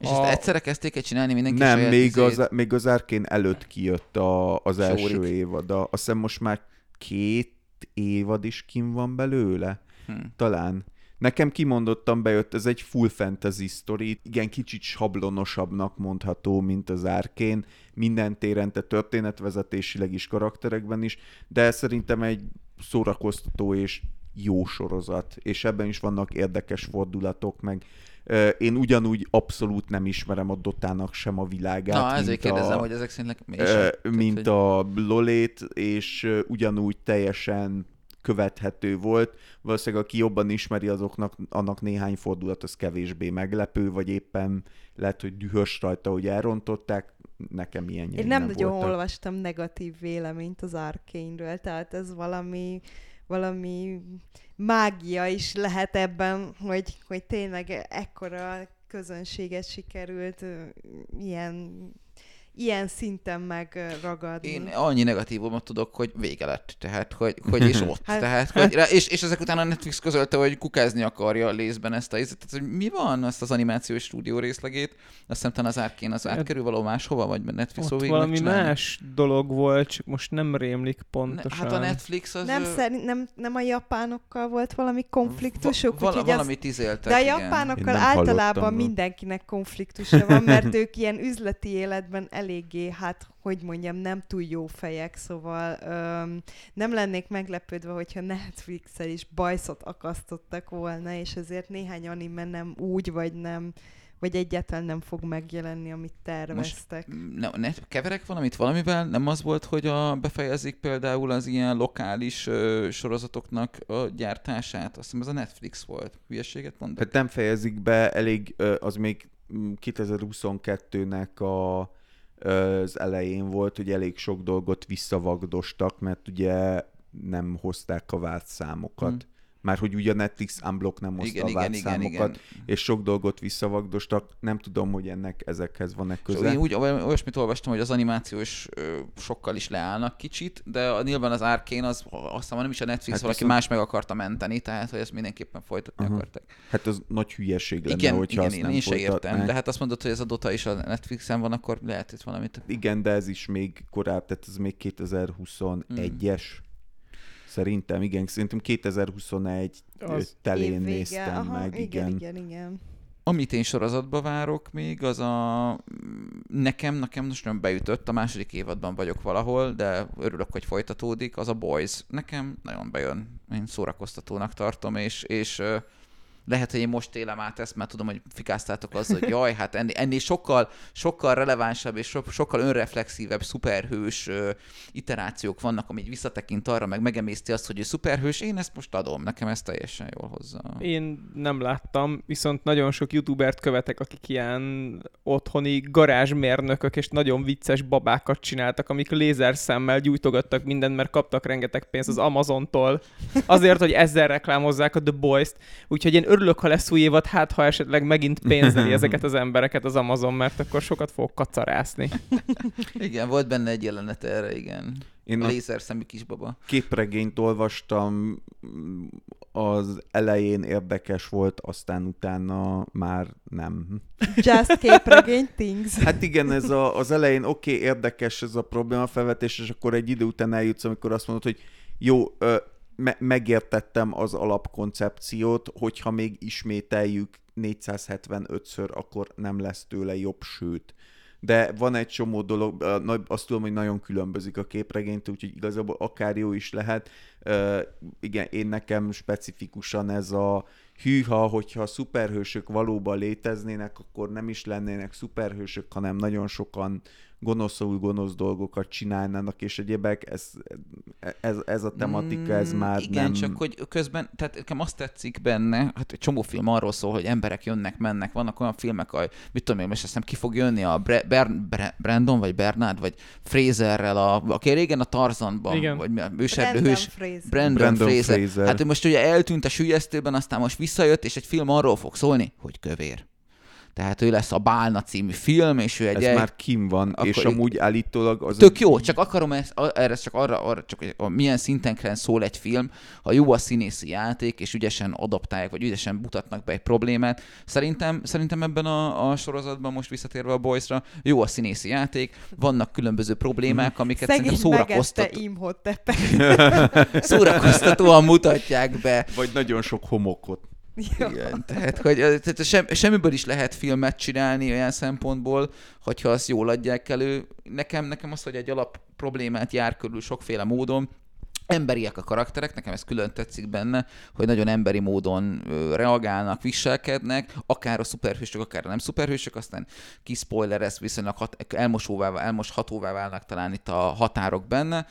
És A- ezt egyszerre kezdték el csinálni mindenki Nem, saját még izét? az, még az Arkane előtt kijött a, az első Sórik. évad. A, azt hiszem most már két évad is kim van belőle. Hm. Talán. Nekem kimondottan bejött, ez egy full fantasy story, igen, kicsit sablonosabbnak mondható, mint az Arkane, minden téren, tehát történetvezetésileg is, karakterekben is, de szerintem egy szórakoztató és jó sorozat, és ebben is vannak érdekes fordulatok, meg én ugyanúgy abszolút nem ismerem a Dotának sem a világát, Na, ezért mint kérdezem, a, hogy ezek Tehát, mint a Lolét, és ugyanúgy teljesen követhető volt. Valószínűleg aki jobban ismeri azoknak, annak néhány fordulat az kevésbé meglepő, vagy éppen lehet, hogy dühös rajta, hogy elrontották. Nekem ilyen Én nem, nem nagyon voltak. olvastam negatív véleményt az Arkane-ről, tehát ez valami, valami mágia is lehet ebben, hogy, hogy tényleg ekkora közönséget sikerült ilyen, ilyen szinten megragadni. Én annyi negatívumot tudok, hogy vége lett, tehát, hogy, hogy és <laughs> ott, Hát- tehát, hogy, és, és ezek után a Netflix közölte, hogy kukázni akarja a lézben ezt a izet, tehát, hogy mi van azt az animációs stúdió részlegét, azt hiszem talán az Arkén az Hát- átkerül valahol máshova, vagy Netflix Ott valami megcsinálni? más dolog volt, csak most nem rémlik Ne, pontosan. hát a Netflix az... nem, ö, szerint, nem, nem a japánokkal volt valami konfliktusuk, vala, úgyhogy az, valamit izéltek, de a igen. Japánokkal általában mindenkinek konfliktusa van, mert ők ilyen üzleti életben eléggé, hát hogy mondjam, nem túl jó fejek, szóval öm, nem lennék meglepődve, hogyha Netflixel is bajszot akasztottak volna, és ezért néhány anime nem úgy, vagy nem, vagy egyáltalán nem fog megjelenni, amit terveztek. ne, ne, keverek valamit valamivel? Nem az volt, hogy a, befejezik például az ilyen lokális ö, sorozatoknak a gyártását? Azt hiszem ez a Netflix volt. Hülyeséget mondok? Hát nem fejezik be, elég, ö, az még mm, 2022-nek a, ö, az elején volt, hogy elég sok dolgot visszavagdostak, mert ugye nem hozták a várt számokat. Hmm. Hmm. Már hogy ugye a Netflix unblock nem hozta igen, a igen, és sok dolgot visszavagdostak. Nem tudom, hogy ennek ezekhez van-e köze. én úgy oly- olyasmit olvastam, hogy az animációs ö, sokkal is leállnak kicsit, de a, nyilván az Arkane az, azt hiszem, nem is a Netflix, Hát valaki viszont- más meg akarta menteni, tehát hogy ezt mindenképpen folytatni Aha. akarták. Hát az nagy hülyeség lenne, igen, hogyha igen, azt én, nem én se értem, de hát azt mondod, hogy ez a Dota is a Netflixen van, akkor lehet itt valamit. Igen, de ez is még korábban, tehát ez még 2021-es. Szerintem, igen, szerintem 2021 Az telén Évvége, néztem aha, meg, igen, igen. igen, igen. Amit én sorozatba várok még, az a... Nekem, nekem most nem beütött, a második évadban vagyok valahol, de örülök, hogy folytatódik, az a Boys. Nekem nagyon bejön, én szórakoztatónak tartom, és, és lehet, hogy én most élem át ezt, mert tudom, hogy fikáztátok azzal, hogy jaj, hát ennél, ennél sokkal, sokkal relevánsabb és so, sokkal önreflexívebb szuperhős ö, iterációk vannak, ami visszatekint arra, meg megemészti azt, hogy ő szuperhős, én ezt most adom, nekem ez teljesen jól hozza. Én nem láttam, viszont nagyon sok youtubert követek, akik ilyen otthoni garázsmérnökök és nagyon vicces babákat csináltak, amik lézerszemmel gyújtogattak mindent, mert kaptak rengeteg pénzt az Amazontól. Azért, hogy ezzel reklámozzák a The Boys-t. Úgyhogy én örülök, ha lesz új évad, hát ha esetleg megint pénzeli <laughs> ezeket az embereket az Amazon, mert akkor sokat fogok kacarászni. <laughs> Igen, volt benne egy jelenet erre, igen. Én A lézer szemű kisbaba. képregényt olvastam, az elején érdekes volt, aztán utána már nem. Just képregény things. <laughs> Hát igen, ez a, az elején oké, okay, érdekes ez a probléma felvetés, és akkor egy idő után eljutsz, amikor azt mondod, hogy jó, me- megértettem az alapkoncepciót, hogyha még ismételjük 475-ször, akkor nem lesz tőle jobb, sőt. De van egy csomó dolog, azt tudom, hogy nagyon különbözik a képregényt, úgyhogy igazából akár jó is lehet. Igen, én nekem specifikusan ez a hűha, hogyha a szuperhősök valóban léteznének, akkor nem is lennének szuperhősök, hanem nagyon sokan gonoszul gonosz dolgokat csinálnának, és egyébek, ez, ez, ez a tematika, ez Mm, már Igen, nem... csak hogy közben, tehát nekem azt tetszik benne, hát egy csomó film arról szól, hogy emberek jönnek, mennek, vannak olyan filmek, hogy mit tudom én, most azt hiszem ki fog jönni a Bre- Ber- Bre- Brandon, vagy Bernard, vagy Fraserrel, a, aki régen a Tarzanban, Igen. vagy őserdő Brandon hős, Fraser. Brandon, Brandon Fraser. Fraser. Hát ő most ugye eltűnt a sülyeztőben, aztán most visszajött, és egy film arról fog szólni, hogy kövér. Tehát ő lesz a Bálna című film, és ő egy... Ez egy- már kim van, Akkor és amúgy állítólag az Tök jó, csak akarom ezt, erre csak arra, arra csak hogy a milyen szintenkren szól egy film, ha jó a színészi játék, és ügyesen adaptálják, vagy ügyesen mutatnak be egy problémát. Szerintem, szerintem ebben a, a sorozatban, most visszatérve a Boysra, jó a színészi játék, vannak különböző problémák, amiket Szegény szerintem szórakoztató, Imhotepet. <laughs> <laughs> szórakoztatóan mutatják be. Vagy nagyon sok homokot. Jó. Igen, tehát, hogy tehát sem, semmiből is lehet filmet csinálni olyan szempontból, hogyha azt jól adják elő. Nekem, nekem az, hogy egy alap problémát jár körül sokféle módon, emberiek a karakterek, nekem ez külön tetszik benne, hogy nagyon emberi módon reagálnak, viselkednek, akár a szuperhősök, akár a nem szuperhősök, aztán kispoiler, viszonylag hat, elmosóvá, elmoshatóvá válnak talán itt a határok benne.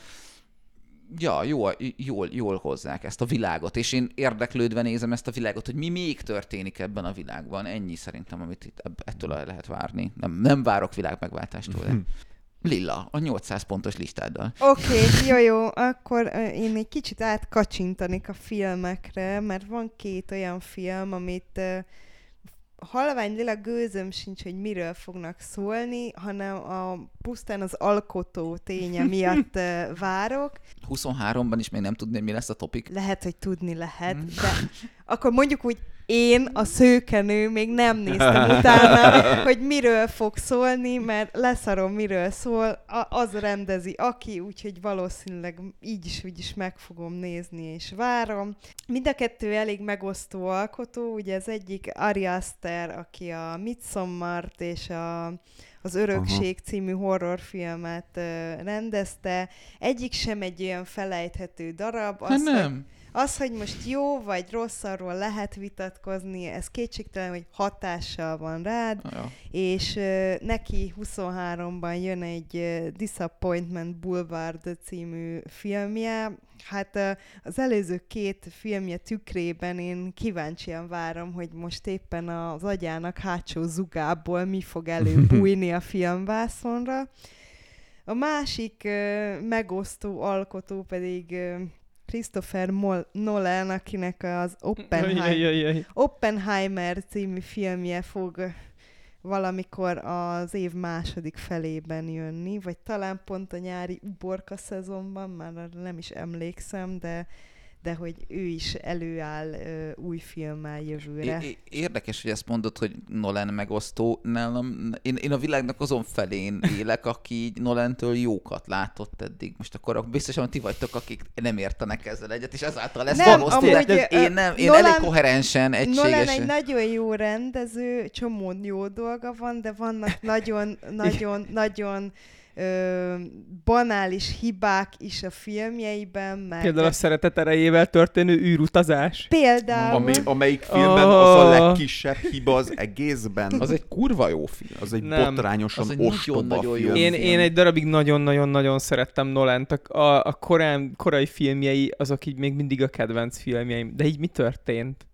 Ja, jól, jól, jól hozzák ezt a világot, és én érdeklődve nézem ezt a világot, hogy mi még történik ebben a világban. Ennyi szerintem, amit itt ettől el lehet várni. Nem, nem várok világ megváltást tőle. Lilla, a 800 pontos listáddal. Oké, okay, jó, jó, akkor én egy kicsit átkacsintanik a filmekre, mert van két olyan film, amit halvány lila gőzöm sincs, hogy miről fognak szólni, hanem a pusztán az alkotó ténye <laughs> miatt várok. 23-ban is még nem tudni, mi lesz a topik. Lehet, hogy tudni lehet, de <laughs> akkor mondjuk úgy, én, a szőkenő, még nem néztem <laughs> utána, hogy miről fog szólni, mert leszarom, miről szól, az rendezi, aki, úgyhogy valószínűleg így is, úgy is meg fogom nézni, és várom. Mind a kettő elég megosztó alkotó, ugye az egyik Ari Aster, aki a Midsommart és a az Örökség Aha. című horrorfilmet rendezte. Egyik sem egy olyan felejthető darab. Hát Az, hogy- nem. Az, hogy most jó vagy rossz, arról lehet vitatkozni, ez kétségtelen, hogy hatással van rád, Ja. és uh, neki 23-ban jön egy uh, Disappointment Boulevard című filmje. Hát uh, az előző két filmje tükrében én kíváncsian várom, hogy most éppen az agyának hátsó zugából mi fog előbújni a <laughs> filmvászonra. A másik uh, megosztó alkotó pedig uh, Christopher Mol- Nolan, akinek az Oppenheimer. Oppenheimer című filmje fog valamikor az év második felében jönni, vagy talán pont a nyári uborka szezonban, már nem is emlékszem, de, de hogy ő is előáll ö, új filmmel jövőre. É- Érdekes, hogy ezt mondod, hogy Nolan megosztó. Nálam, én, én a világnak azon felén élek, aki így Nolantől jókat látott eddig. Most akkor biztosan ti vagytok, akik nem értenek ezzel egyet, és ezáltal lesz Nem, amúgy, ö, Én nem, én Nolan- elég koherensen, Nolan egységesen. egy nagyon jó rendező, csomó jó dolga van, de vannak nagyon, <laughs> nagyon, nagyon ö, banális hibák is a filmjeiben, mert Például a szeretet erejével történő űrutazás. például Ami, amelyik filmben az a Oh. legkisebb hiba az egészben. Az egy kurva jó film. Az egy Nem. botrányosan Az egy ostoba jó film. Én, film. én egy darabig nagyon-nagyon-nagyon szerettem Nolant. A, a, a korán, korai filmjei azok így még mindig a kedvenc filmjeim. De így mi történt?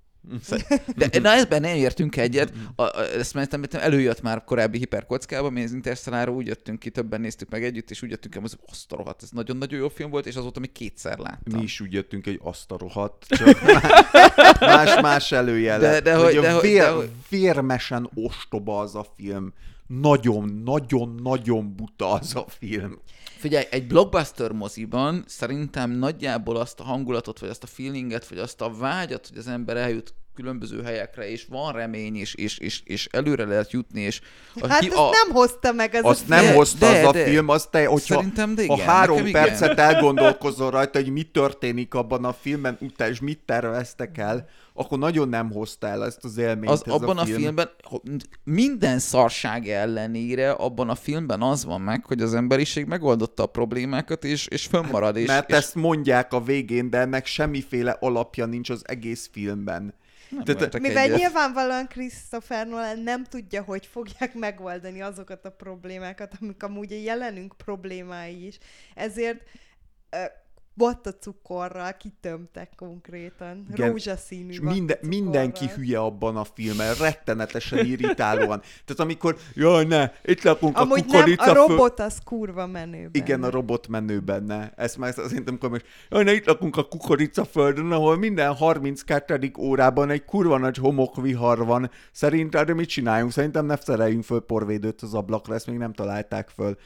De na ebben nem értünk egyet. A, a, ezt említem, előjött már korábbi hiperkockában, mi az Interstellárról úgy jöttünk ki, többen néztük meg együtt, és úgy jöttünk ki, hogy azt a rohadt, ez nagyon-nagyon jó film volt, és azóta még kétszer láttam. Mi is úgy jöttünk, hogy azt a rohadt, csak más-más előjele. De- de hogy- a de hogy- vér, de hogy- vérmesen ostoba az a film. Nagyon-nagyon-nagyon buta az a film. Figyelj, egy blockbuster moziban szerintem nagyjából azt a hangulatot, vagy azt a feelinget, vagy azt a vágyat, hogy az ember eljut különböző helyekre, és van remény, és, és, és, és előre lehet jutni, és a, Hát ki- ezt a, nem hozta meg az Azt a nem De- hozta de- az a de- film, az te, hogyha Szerintem, de ha igen, három nekem igen. percet elgondolkozol rajta, hogy mi történik abban a filmben, utána és mit terveztek el, akkor nagyon nem hozta el ezt az élményt az, ez abban a, a, film. filmben, ho- minden szarság ellenére, abban a filmben az van meg, hogy az emberiség megoldotta a problémákat, és, és fönnmarad. És, Mert és ezt mondják a végén, de ennek semmiféle alapja nincs az egész filmben. Tehát- Mivel egyet. nyilvánvalóan Christopher Nolan nem tudja, hogy fogják megoldani azokat a problémákat, amik amúgy a jelenünk problémái is. Ezért ö, vattacukorral kitömtek konkrétan. Igen, Rózsaszínű És minden, mindenki hülye abban a filmben, rettenetesen irritálóan. Tehát amikor, jaj ne, itt lakunk a Amúgy nem, kukorica a föl- robot az kurva menő Igen, benne. a robot menő benne. Ezt már szerintem, most, jaj, ne, itt lakunk a kukoricaföldön, ahol minden 32. órában egy kurva nagy homokvihar van. Szerinted mit csináljunk? Szerintem ne szereljünk föl porvédőt az ablakra, ezt még nem találták föl.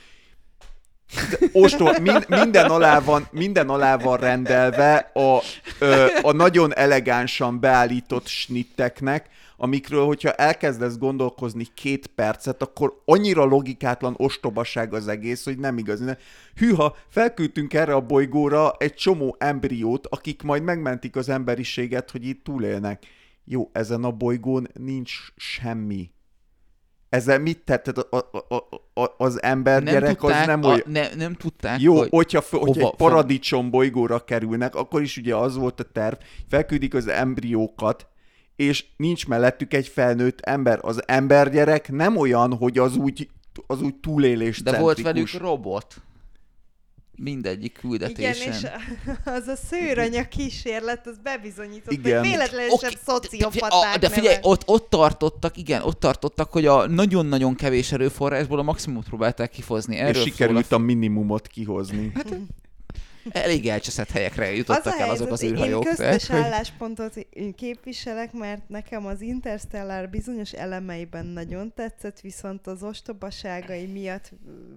Ostól, min, minden, alá van, minden alá van rendelve a, ö, a nagyon elegánsan beállított snitteknek, amikről, hogyha elkezdesz gondolkozni két percet, akkor annyira logikátlan ostobaság az egész, hogy nem igaz. Hűha, felküldtünk erre a bolygóra egy csomó embriót, akik majd megmentik az emberiséget, hogy itt túlélnek. Jó, ezen a bolygón nincs semmi. Ezzel mit tett? A, a, a, az ember Nem gyerek tudták, az nem a, olyan... ne, nem tudták, Jó, hogy... hogyha, hogyha hova egy paradicsom bolygóra kerülnek, akkor is ugye az volt a terv, felküldik az embriókat, és nincs mellettük egy felnőtt ember. Az embergyerek nem olyan, hogy az úgy, az úgy túlélés De volt velük robot. Mindegyik Igen, küldetésen. és az a szőranya kísérlet, az bebizonyított, Igen. hogy véletlenül Oké, sem de- szociopaták. a- De figyelj, ott, ott tartottak, igen, ott tartottak, hogy a nagyon-nagyon kevés erőforrásból a maximumot próbálták kifozni. és Erről sikerült szól a minimumot kihozni. a... Elég elcseszett helyekre Az jutottak a el azok helyzet, az én űrhajók. köztes tehát, <laughs> hogy- <laughs> álláspontot képviselek, mert nekem az Interstellar bizonyos elemeiben nagyon tetszett, viszont az ostobaságai miatt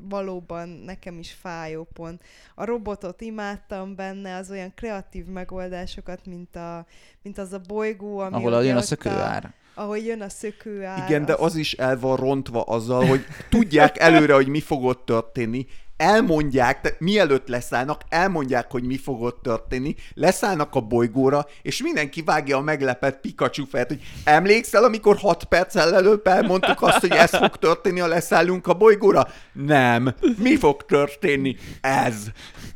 valóban nekem is fájó pont. A robotot imádtam benne, az olyan kreatív megoldásokat, mint, a, mint az a bolygó, ami Ahol a jön a szökőár. Ahol jön a szökőár. Igen, de az is el van rontva azzal, hogy tudják előre, hogy mi fog ott történni, elmondják, tehát mielőtt leszállnak, elmondják, hogy mi fog ott történni, leszállnak a bolygóra, és mindenki vágja a meglepett Pikachu fejet, hogy emlékszel, amikor 6 perccel előbb elmondtuk azt, hogy ez fog történni, ha leszállunk a bolygóra? Nem. Mi fog történni? Ez.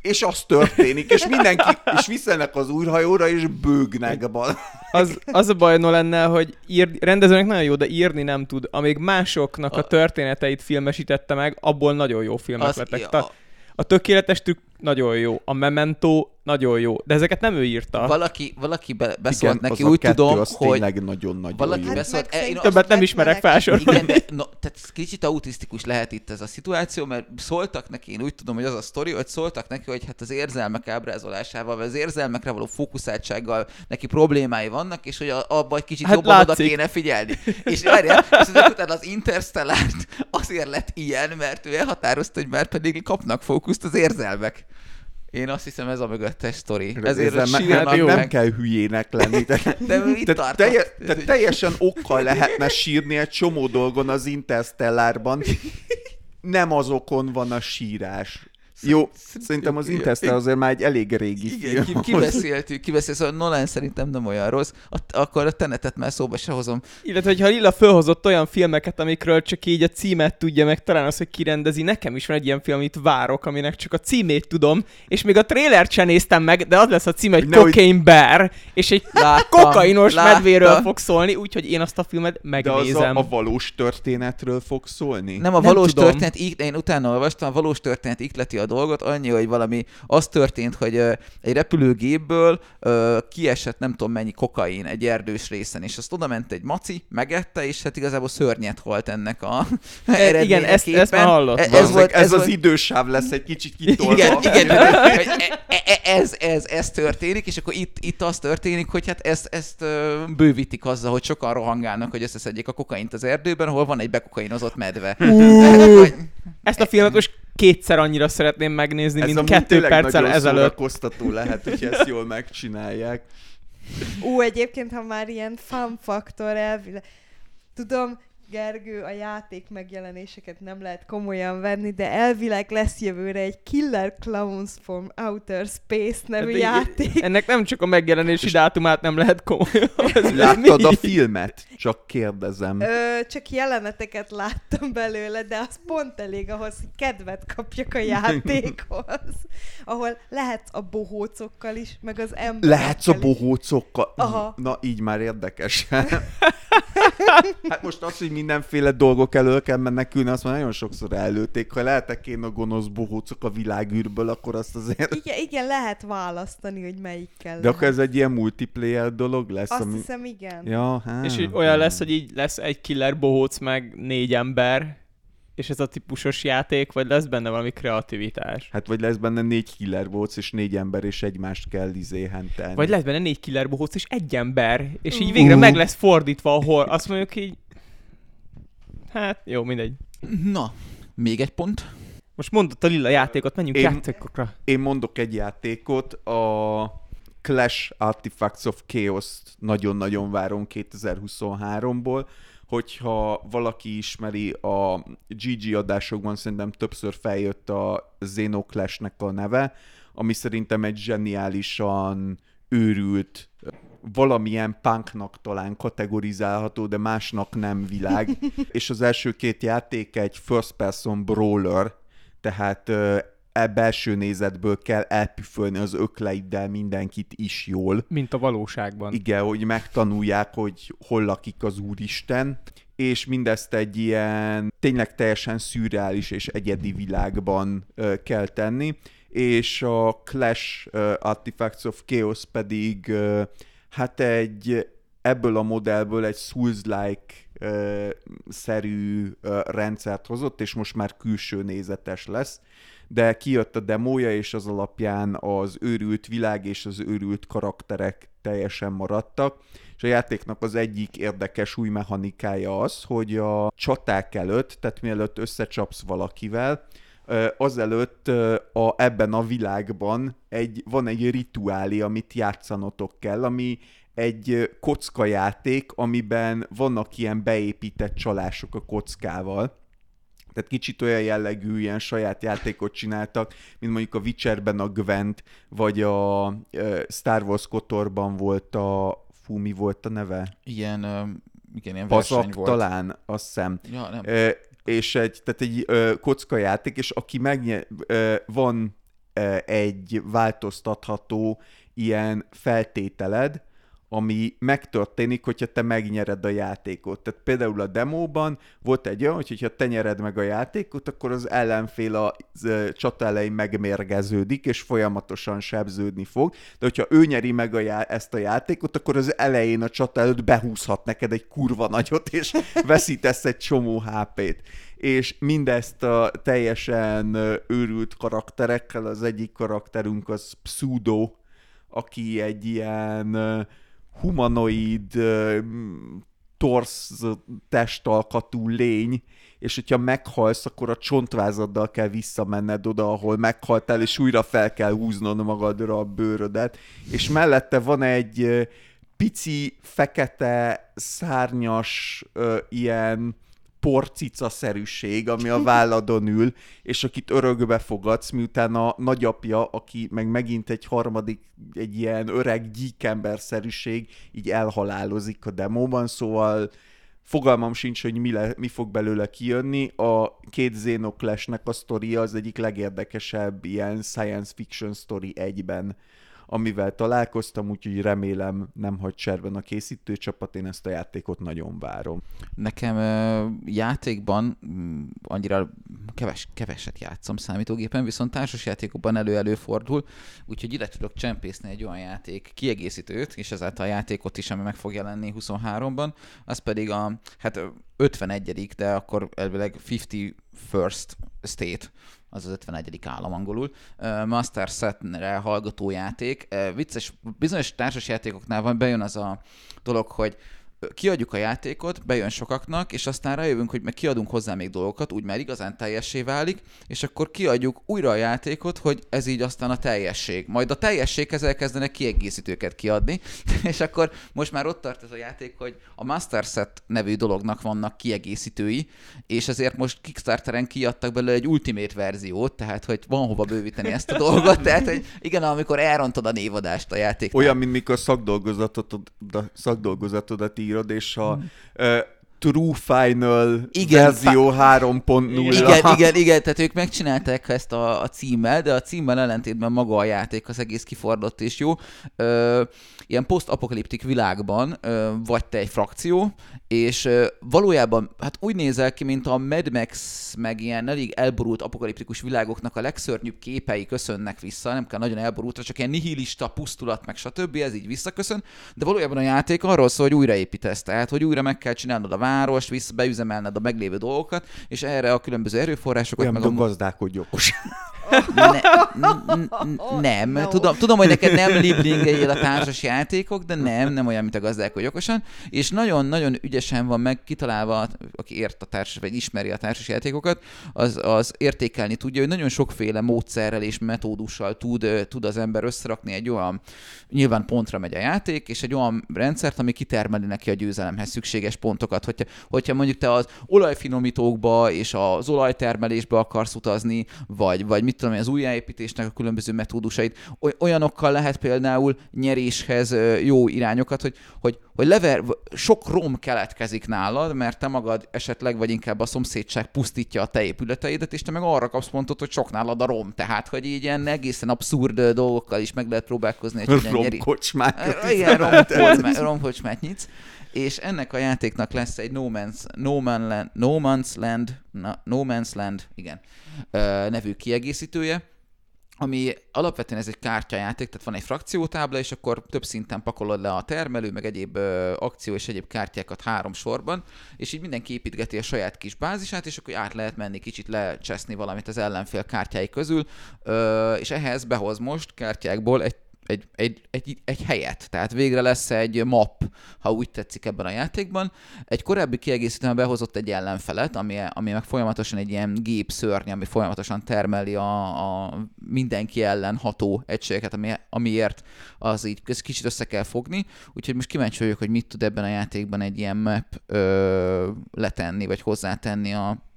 És az történik, és mindenki, és visszanek az űrhajóra, és bőgnek. Bal. Az, az a baj lenne, hogy ír, rendezőnek nagyon jó, de írni nem tud. Amíg másoknak a A- történeteit filmesítette meg, abból nagyon jó filmek Az- lettek. Ta- A tökéletes trükk nagyon jó, a Memento nagyon jó, de ezeket nem ő írta. Valaki, valaki be, beszólt Igen, neki, az a úgy kettő, tudom, az hogy tényleg nagyon-nagyon valaki jó. Hát beszólt. meg E, én Többet nem ismerek felsorolni. Igen, de no, tehát kicsit autisztikus lehet itt ez a szituáció, mert szóltak neki, én úgy tudom, hogy az a sztori, hogy szóltak neki, hogy hát az érzelmek ábrázolásával, vagy az érzelmekre való fókuszáltsággal neki problémái vannak, és hogy a- abba egy kicsit Hát hát jobban oda látszik. kéne figyelni. És várjál, és ezek után az Interstellárt azért lett ilyen, mert ő elhatározta, hogy már pedig kapnak fókuszt az érzelmek. Én azt hiszem ez a mögöttes sztori. Ezért Ezzel me- sírnak nem, kell hülyének lenni. De, <laughs> De ő itt de tartott. telje, de teljesen okkal lehetne sírni egy csomó dolgon az Interstellárban. Nem azokon van a sírás. Jó, szerintem az Interstellar azért már egy elég régi Igen, film. ki, kibeszéltük, kibeszéltük, szóval Nolan szerintem nem olyan rossz, At, akkor a tenetet már szóba se hozom. Illetve, hogyha Lilla fölhozott olyan filmeket, amikről csak így a címet tudja, meg talán az, hogy kirendezi, nekem is van egy ilyen film, amit várok, aminek csak a címét tudom, és még a trélert sem néztem meg, de az lesz a címe, hogy Nehogy- Cocaine Bear, és egy Láttam, kokainos láttam. medvéről fog szólni, úgyhogy én azt a filmet De az megnézem. a, a valós történetről fog szólni? Nem a Nem valós tudom. történet, én utána olvastam, a valós történet ikleti a dolgot, annyi, hogy valami, az történt, hogy egy repülőgépből kiesett nem tudom mennyi kokain egy erdős részen, és azt oda ment egy maci, megette, és hát igazából szörnyet halt ennek a E, igen, ezt- ezt már hallottam. Ez, Ez, volt, ez, ez az volt, idősáv lesz egy kicsit kitolva. Igen, <laughs> igen, e- e- ez, ez, ez történik, és akkor itt, itt az történik, hogy hát ezt, ezt bővítik azzal, hogy sokan rohangálnak, hogy összeszedjék a kokaint az erdőben, ahol van egy bekokainozott medve. Ezt a filmet most kétszer annyira szeretném megnézni, Ez mint kettő perccel ezelőtt. szórakoztató lehet, hogy ezt jól megcsinálják. Ú, egyébként, ha már ilyen fun faktor elvileg... Tudom, Gergő, a játék megjelenéseket nem lehet komolyan venni, de elvileg lesz jövőre egy Killer Clowns from Outer Space nevű Hát játék. Ennek nem csak a megjelenési dátumát nem lehet komolyan. Ez <laughs> Láttad a filmet? Csak kérdezem. Ö, csak jeleneteket láttam belőle, de az pont elég ahhoz, hogy kedvet kapjak a <laughs> játékhoz. Ahol lehet a bohócokkal is, meg az emberekkel Lehetsz a bohócokkal. Aha. Na, így már érdekes. <laughs> Hát most az, hogy mindenféle dolgok elől kell menekülni, azt már nagyon sokszor előtték. Ha lehetek én a gonosz bohócok a világűrből, akkor azt azért... Igen, igen, lehet választani, hogy melyikkel De akkor ez egy ilyen multiplayer dolog lesz, Azt ami... hiszem, igen. Ja, hát... És így olyan lesz, hogy így lesz egy killer bohóc meg négy ember, és ez a típusos játék, vagy lesz benne valami kreativitás. Hát vagy lesz benne négy killer volt, és négy ember, és egymást kell izé hentelni. Vagy lesz benne négy killer bohóc és egy ember, és így végre Uh. meg lesz fordítva, ahol azt mondjuk így... Hát, jó, mindegy. Na, még egy pont. Most mondott a lila játékot, menjünk Én- játékokra. Én mondok egy játékot, a Clash Artifacts of Chaos-t nagyon-nagyon várom 2023-ból. Hogyha valaki ismeri a GG adásokban, szerintem többször feljött a Xenoclash-nek a neve, ami szerintem egy zseniálisan őrült, valamilyen punknak talán kategorizálható, de másnak nem világ. <laughs> És az első két játék egy first person brawler, tehát e belső nézetből kell elpüfölni az ökleiddel mindenkit is jól. Mint a valóságban. Igen, hogy megtanulják, hogy hol lakik az Úristen, és mindezt egy ilyen tényleg teljesen szürreális és egyedi világban ö, kell tenni, és a Clash ö, Artifacts of Chaos pedig ö, hát egy ebből a modellből egy Souls-like ö, szerű ö, rendszert hozott, és most már külső nézetes lesz de kijött a demója, és az alapján az őrült világ és az őrült karakterek teljesen maradtak. És a játéknak az egyik érdekes új mechanikája az, hogy a csaták előtt, tehát mielőtt összecsapsz valakivel, azelőtt a, ebben a világban egy, van egy rituálé, amit játszanotok kell, ami egy kockajáték, amiben vannak ilyen beépített csalások a kockával. Tehát kicsit olyan jellegű, ilyen saját játékot csináltak, mint mondjuk a Witcherben a Gwent, vagy a Star Wars Kotorban volt a... Fú, mi volt a neve? Ilyen, igen, ilyen verseny Pazak volt. talán, azt hiszem. Ja, nem. Ö, és egy, tehát egy ö, kocka játék, és aki megnyer, ö, van ö, egy változtatható ilyen feltételed, ami megtörténik, hogyha te megnyered a játékot. Tehát például a demóban volt egy olyan, hogy hogyha te nyered meg a játékot, akkor az ellenfél a csata elején megmérgeződik, és folyamatosan sebződni fog. De hogyha ő nyeri meg a já- ezt a játékot, akkor az elején a csata előtt behúzhat neked egy kurva nagyot, és <laughs> veszítesz egy csomó HP-t. És mindezt a teljesen őrült karakterekkel, az egyik karakterünk az Pseudo, aki egy ilyen humanoid, torsz testalkatú lény, és hogyha meghalsz, akkor a csontvázaddal kell visszamenned oda, ahol meghaltál, és újra fel kell húznod magadra a bőrödet. És mellette van egy pici, fekete, szárnyas, ilyen porcica-szerűség, ami a válladon ül, és akit örökbe fogadsz, miután a nagyapja, aki meg megint egy harmadik, egy ilyen öreg gyíkember-szerűség, így elhalálozik a demóban, szóval fogalmam sincs, hogy mi, le, mi fog belőle kijönni. A két Xenoclash-nek a sztoria az egyik legérdekesebb ilyen science fiction story egyben, amivel találkoztam, úgyhogy remélem nem hagy cserben a készítőcsapat, én ezt a játékot nagyon várom. Nekem játékban mm, annyira keves, keveset játszom számítógépen, viszont társasjátékokban elő-elő fordul, úgyhogy ide tudok csempészni egy olyan játék kiegészítőt, és ezáltal a játékot is, ami meg fog jelenni 23-ban, az pedig a hát ö, 51 de akkor elvileg 50 first state, az az 51. állam angolul, Master Set-re hallgató játék. Ö, Vicces, bizonyos társasjátékoknál van, bejön az a dolog, hogy kiadjuk a játékot, bejön sokaknak, és aztán rájövünk, hogy meg kiadunk hozzá még dolgokat, úgy már igazán teljessé válik, és akkor kiadjuk újra a játékot, hogy ez így aztán a teljesség. Majd a teljességhez elkezdenek kiegészítőket kiadni, <laughs> és akkor most már ott tart ez a játék, hogy a Master Set nevű dolognak vannak kiegészítői, és ezért most Kickstarteren kiadtak belőle egy Ultimate verziót, tehát hogy van hova bővíteni ezt a dolgot, <laughs> tehát hogy igen, amikor elrontod a névadást a játéknál. Olyan, mint mikor szakdolgozatodat, szakdolgozatodat írod, és ha Hmm. ö, True Final Igen, verzió 3.0. Igen, <laughs> igen, igen, tehát ők megcsinálták ezt a, a címmel, de a címmel ellentétben maga a játék az egész kifordott és jó. Ö, ilyen posztapokaliptik világban ö, vagy te egy frakció, és ö, valójában hát úgy nézel ki, mint a Mad Max, meg ilyen elég elborult apokaliptikus világoknak a legszörnyűbb képei köszönnek vissza, nem kell nagyon elborultra, csak ilyen nihilista, pusztulat, meg stb. ez így visszaköszön, de valójában a játék arról szól, hogy újraépítesz, tehát hogy újra meg kell csinálnod a várost, vissza beüzemelned a meglévő dolgokat, és erre a különböző erőforrásokat, Olyan, meg a gazdálkodj okos. <laughs> ne, nem, No. tudom, tudom, hogy neked nem liblingeljél a társas játékok, de nem, nem olyan, mint a gazdálkodj okosan, és nagyon-nagyon ügyesen van meg kitalálva, aki ért a társas, vagy ismeri a társas játékokat, az, az értékelni tudja, hogy nagyon sokféle módszerrel és metódussal tud, tud az ember összerakni egy olyan, nyilván pontra megy a játék, és egy olyan rendszert, ami kitermeli neki a győzelemhez szükséges pontokat. Hogyha, hogyha mondjuk te az olajfinomítókba és az olajtermelésbe akarsz utazni, vagy, vagy mit tudom az újjáépítésnek a különböző metódusait, oly- olyanokkal lehet például nyeréshez jó irányokat, hogy, hogy, hogy lever, sok rom keletkezik nálad, mert te magad esetleg, vagy inkább a szomszédság pusztítja a te épületeidet, és te meg arra kapsz pontot, hogy sok nálad a rom. Tehát, hogy így ilyen egészen abszurd dolgokkal is meg lehet próbálkozni, hogy <laughs> hogyan nyeri. Romkocsmák. Igen, romkocsmát, <laughs> romkocsmát nyitsz. És ennek a játéknak lesz egy No Man's, no Man Land, no Man's Land, na, no Man's Land, igen, nevű kiegészítője, ami alapvetően ez egy kártyajáték, tehát van egy frakciótábla, és akkor több szinten pakolod le a termelő, meg egyéb ö, akció és egyéb kártyákat három sorban, és így mindenki építgeti a saját kis bázisát, és akkor át lehet menni kicsit lecseszni valamit az ellenfél kártyái közül, ö, és ehhez behoz most kártyákból egy egy, egy, egy, egy helyet, tehát végre lesz egy map, ha úgy tetszik ebben a játékban. Egy korábbi kiegészítőben behozott egy ellenfelet, ami, ami meg folyamatosan egy ilyen gépszörny, ami folyamatosan termeli a, a mindenki ellen ható egységeket, ami, amiért az így ez kicsit össze kell fogni. Úgyhogy most kíváncsi vagyok, hogy mit tud ebben a játékban egy ilyen map ö, letenni, vagy hozzátenni a,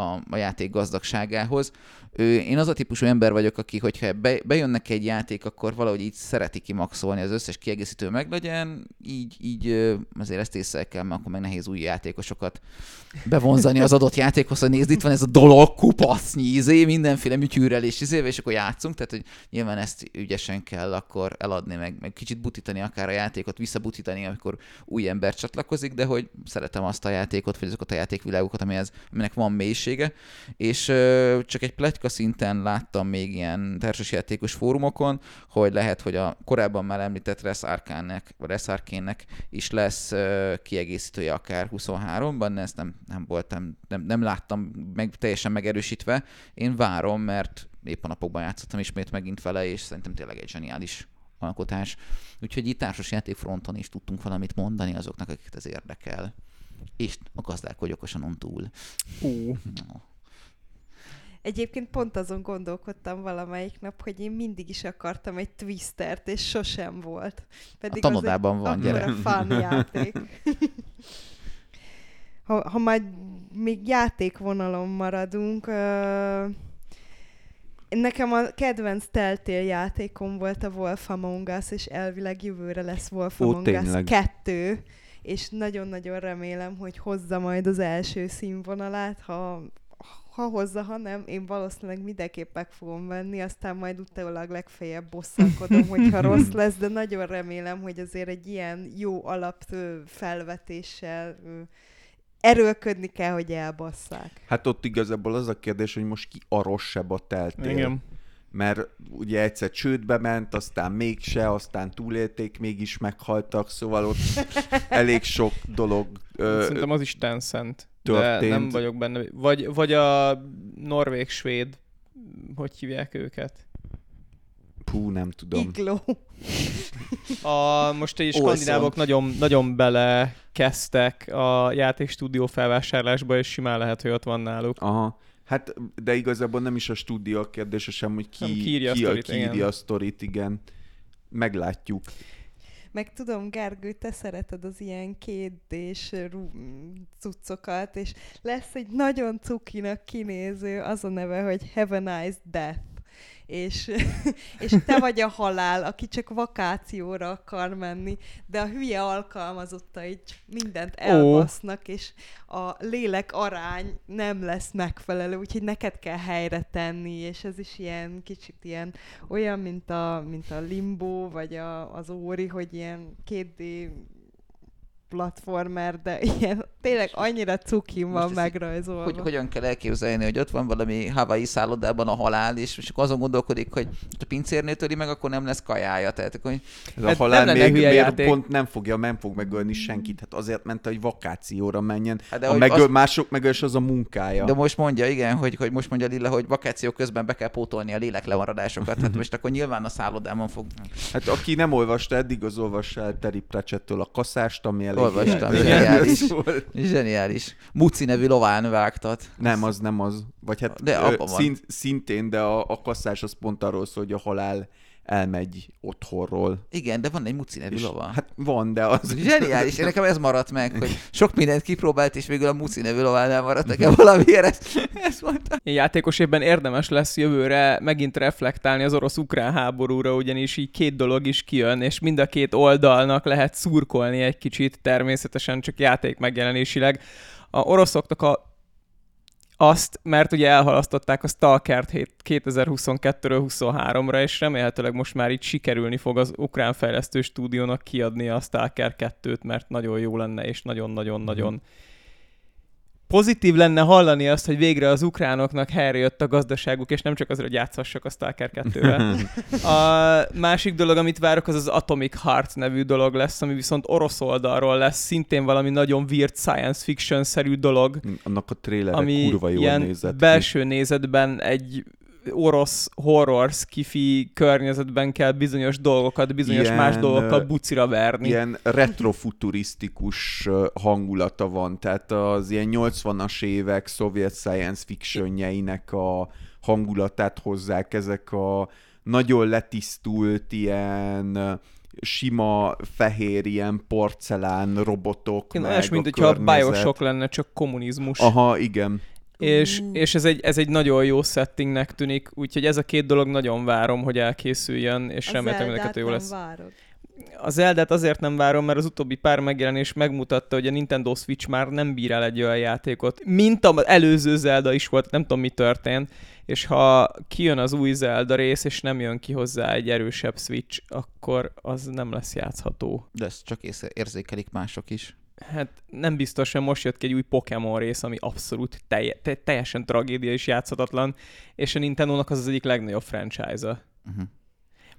a, a játék gazdagságához. Ő, én az a típusú ember vagyok, aki, hogyha be, bejön neki egy játék, akkor valahogy így szereti kimaxolni, az összes kiegészítő meglegyen, így, így ö, azért ezt észre kell, mert akkor meg nehéz új játékosokat bevonzani az adott játékhoz, hogy nézd, itt van ez a dolog, kupacnyi, izé, mindenféle műtyűrrel és izével, és akkor játszunk, tehát hogy nyilván ezt ügyesen kell akkor eladni, meg, meg kicsit butítani akár a játékot, visszabutítani, amikor új ember csatlakozik, de hogy szeretem azt a játékot, vagy azokat a játékvilágokat, amihez, aminek van mélysége, és csak egy pletyka szinten láttam még ilyen társasjátékos fórumokon, hogy lehet, hogy a korábban már említett Res Arcane-nek, vagy Res Arcane-nek is lesz kiegészítője akár 23-ban, ezt nem, nem voltam, nem, nem láttam meg, teljesen megerősítve. Én várom, mert épp a napokban játszottam ismét megint vele, és szerintem tényleg egy zseniális alkotás. Úgyhogy itt társas játékfronton is tudtunk valamit mondani azoknak, akiket ez érdekel. És a gazdálkodj okosan on túl. No. Egyébként pont azon gondolkodtam valamelyik nap, hogy én mindig is akartam egy twistert, és sosem volt. Pedig A tanodában van, az gyere. egy fun játék. <laughs> ha, ha majd még játékvonalon maradunk, ö, nekem a kedvenc Telltale játékom volt a Wolf Among Us, és elvileg jövőre lesz Wolf Ó, Among Us tényleg? 2, és nagyon-nagyon remélem, hogy hozza majd az első színvonalát, ha ha hozza, ha nem, én valószínűleg mindenképp meg fogom venni, aztán majd utólag legfeljebb bosszankodom, hogyha <laughs> rossz lesz, de nagyon remélem, hogy azért egy ilyen jó alap felvetéssel erőlködni kell, hogy elbasszák. Hát ott igazából az a kérdés, hogy most ki a rosszabb a teltél. igen. Mert ugye egyszer csődbe ment, aztán mégse, aztán túlélték, mégis meghaltak, szóval ott elég sok dolog ö, Szerintem az is Tencent. De történt. nem vagyok benne. Vagy, vagy a norvég-svéd, hogy hívják őket? Pú, nem tudom. Igló. A, most egy skandinávok nagyon, nagyon bele kezdtek a játékstúdió felvásárlásba, és simán lehet, hogy ott van náluk. Aha. Hát, de igazából nem is a stúdió a kérdése sem, hogy ki, Nem, ki írja a ki, sztorit, ki írja igen. a sztorit, igen. Meglátjuk. Meg tudom, Gergő, te szereted az ilyen kétdés cuccokat, és lesz egy nagyon cukinak kinéző, az a neve, hogy Have a Nice Death. És, <laughs> és te vagy a halál, aki csak vakációra akar menni, de a hülye alkalmazottai mindent elbasznak, és a lélek arány nem lesz megfelelő, úgyhogy neked kell helyre tenni, és ez is ilyen kicsit ilyen olyan, mint a, mint a limbo, vagy a, az óri, hogy ilyen 2D platformer, de ilyen tényleg annyira cukim van megrajzolva. Hogy, hogyan kell elképzelni, hogy ott van valami Hawaii szállodában a halál, és, és azon gondolkodik, hogy a pincérnő töri meg, akkor nem lesz kajája. Tehát akkor, hogy Ez a Hát halál nem még, miért játék. pont nem fogja, nem fog megölni senkit. Hát azért ment, hogy vakációra menjen. Hát de a megöl, az- mások megöls az a munkája. De most mondja, igen, hogy, hogy most mondja Lilla, hogy vakáció közben be kell pótolni a léleklevaradásokat. Hát most akkor nyilván a szállodában fog... Hát aki nem olvasta eddig, az olvassa el Terry Pratchettől a kaszást, ami elég Olvastam, ilyen- zseniális. volt. Zseniális. Muci nevű lován vágtat. Nem, az nem az. Vagy hát De abban van. szín, szintén, de a, a kasszás az pont arról szól, hogy a halál elmegy otthonról. Igen, de van egy Muci nevű És, lova. hát van, de az... Zseniális, én nekem ez maradt meg, hogy sok mindent kipróbált, és végül a Muci nevű lovánál maradt nekem valamiért ezt, ezt mondta. Én játékos évben érdemes lesz jövőre megint reflektálni az orosz-ukrán háborúra, ugyanis így két dolog is kijön, és mind a két oldalnak lehet szurkolni egy kicsit, természetesen csak játék megjelenésileg. A oroszoknak a azt, mert ugye elhalasztották a Stalkert 2022-ről 23-ra, és remélhetőleg most már így sikerülni fog az ukrán fejlesztő stúdiónak kiadni a Stalker 2-t, mert nagyon jó lenne, és nagyon-nagyon-nagyon pozitív lenne hallani azt, hogy végre az ukránoknak helyre jött a gazdaságuk, és nem csak azért, hogy játszhassak a Stalker 2-vel. <laughs> A másik dolog, amit várok, az az Atomic Heart nevű dolog lesz, ami viszont orosz oldalról lesz, szintén valami nagyon weird science fiction-szerű dolog, Annak a trailer ami kurva jól ilyen nézett belső nézetben egy orosz horror skifi környezetben kell bizonyos dolgokat, bizonyos Ilyen, más dolgokkal bucira verni. Ilyen retrofuturisztikus hangulata van, tehát az ilyen 80-as évek szovjet science fictionjeinek a hangulatát hozzák ezek a nagyon letisztult ilyen sima, fehér, ilyen porcelán robotok. Meg mint hogyha a. Bioshock lenne, csak kommunizmus. Aha, igen. És, Mm. és ez, egy, ez egy nagyon jó settingnek tűnik, úgyhogy ez a két dolog nagyon várom, hogy elkészüljön, és A remélem, hogy neked jó nem lesz. Várod. A Zeldát azért nem várom, mert az utóbbi pár megjelenés megmutatta, hogy a Nintendo Switch már nem bír el egy olyan játékot, mint az előző Zelda is volt, nem tudom mi történt, és ha kijön az új Zelda rész, és nem jön ki hozzá egy erősebb Switch, akkor az nem lesz játszható. De ezt csak érzékelik mások is. Hát nem biztos, hogy most jött ki egy új Pokémon rész, ami abszolút telje, te, teljesen tragédia és játszhatatlan, és a Nintendo-nak az az egyik legnagyobb franchise-a. Uh-huh.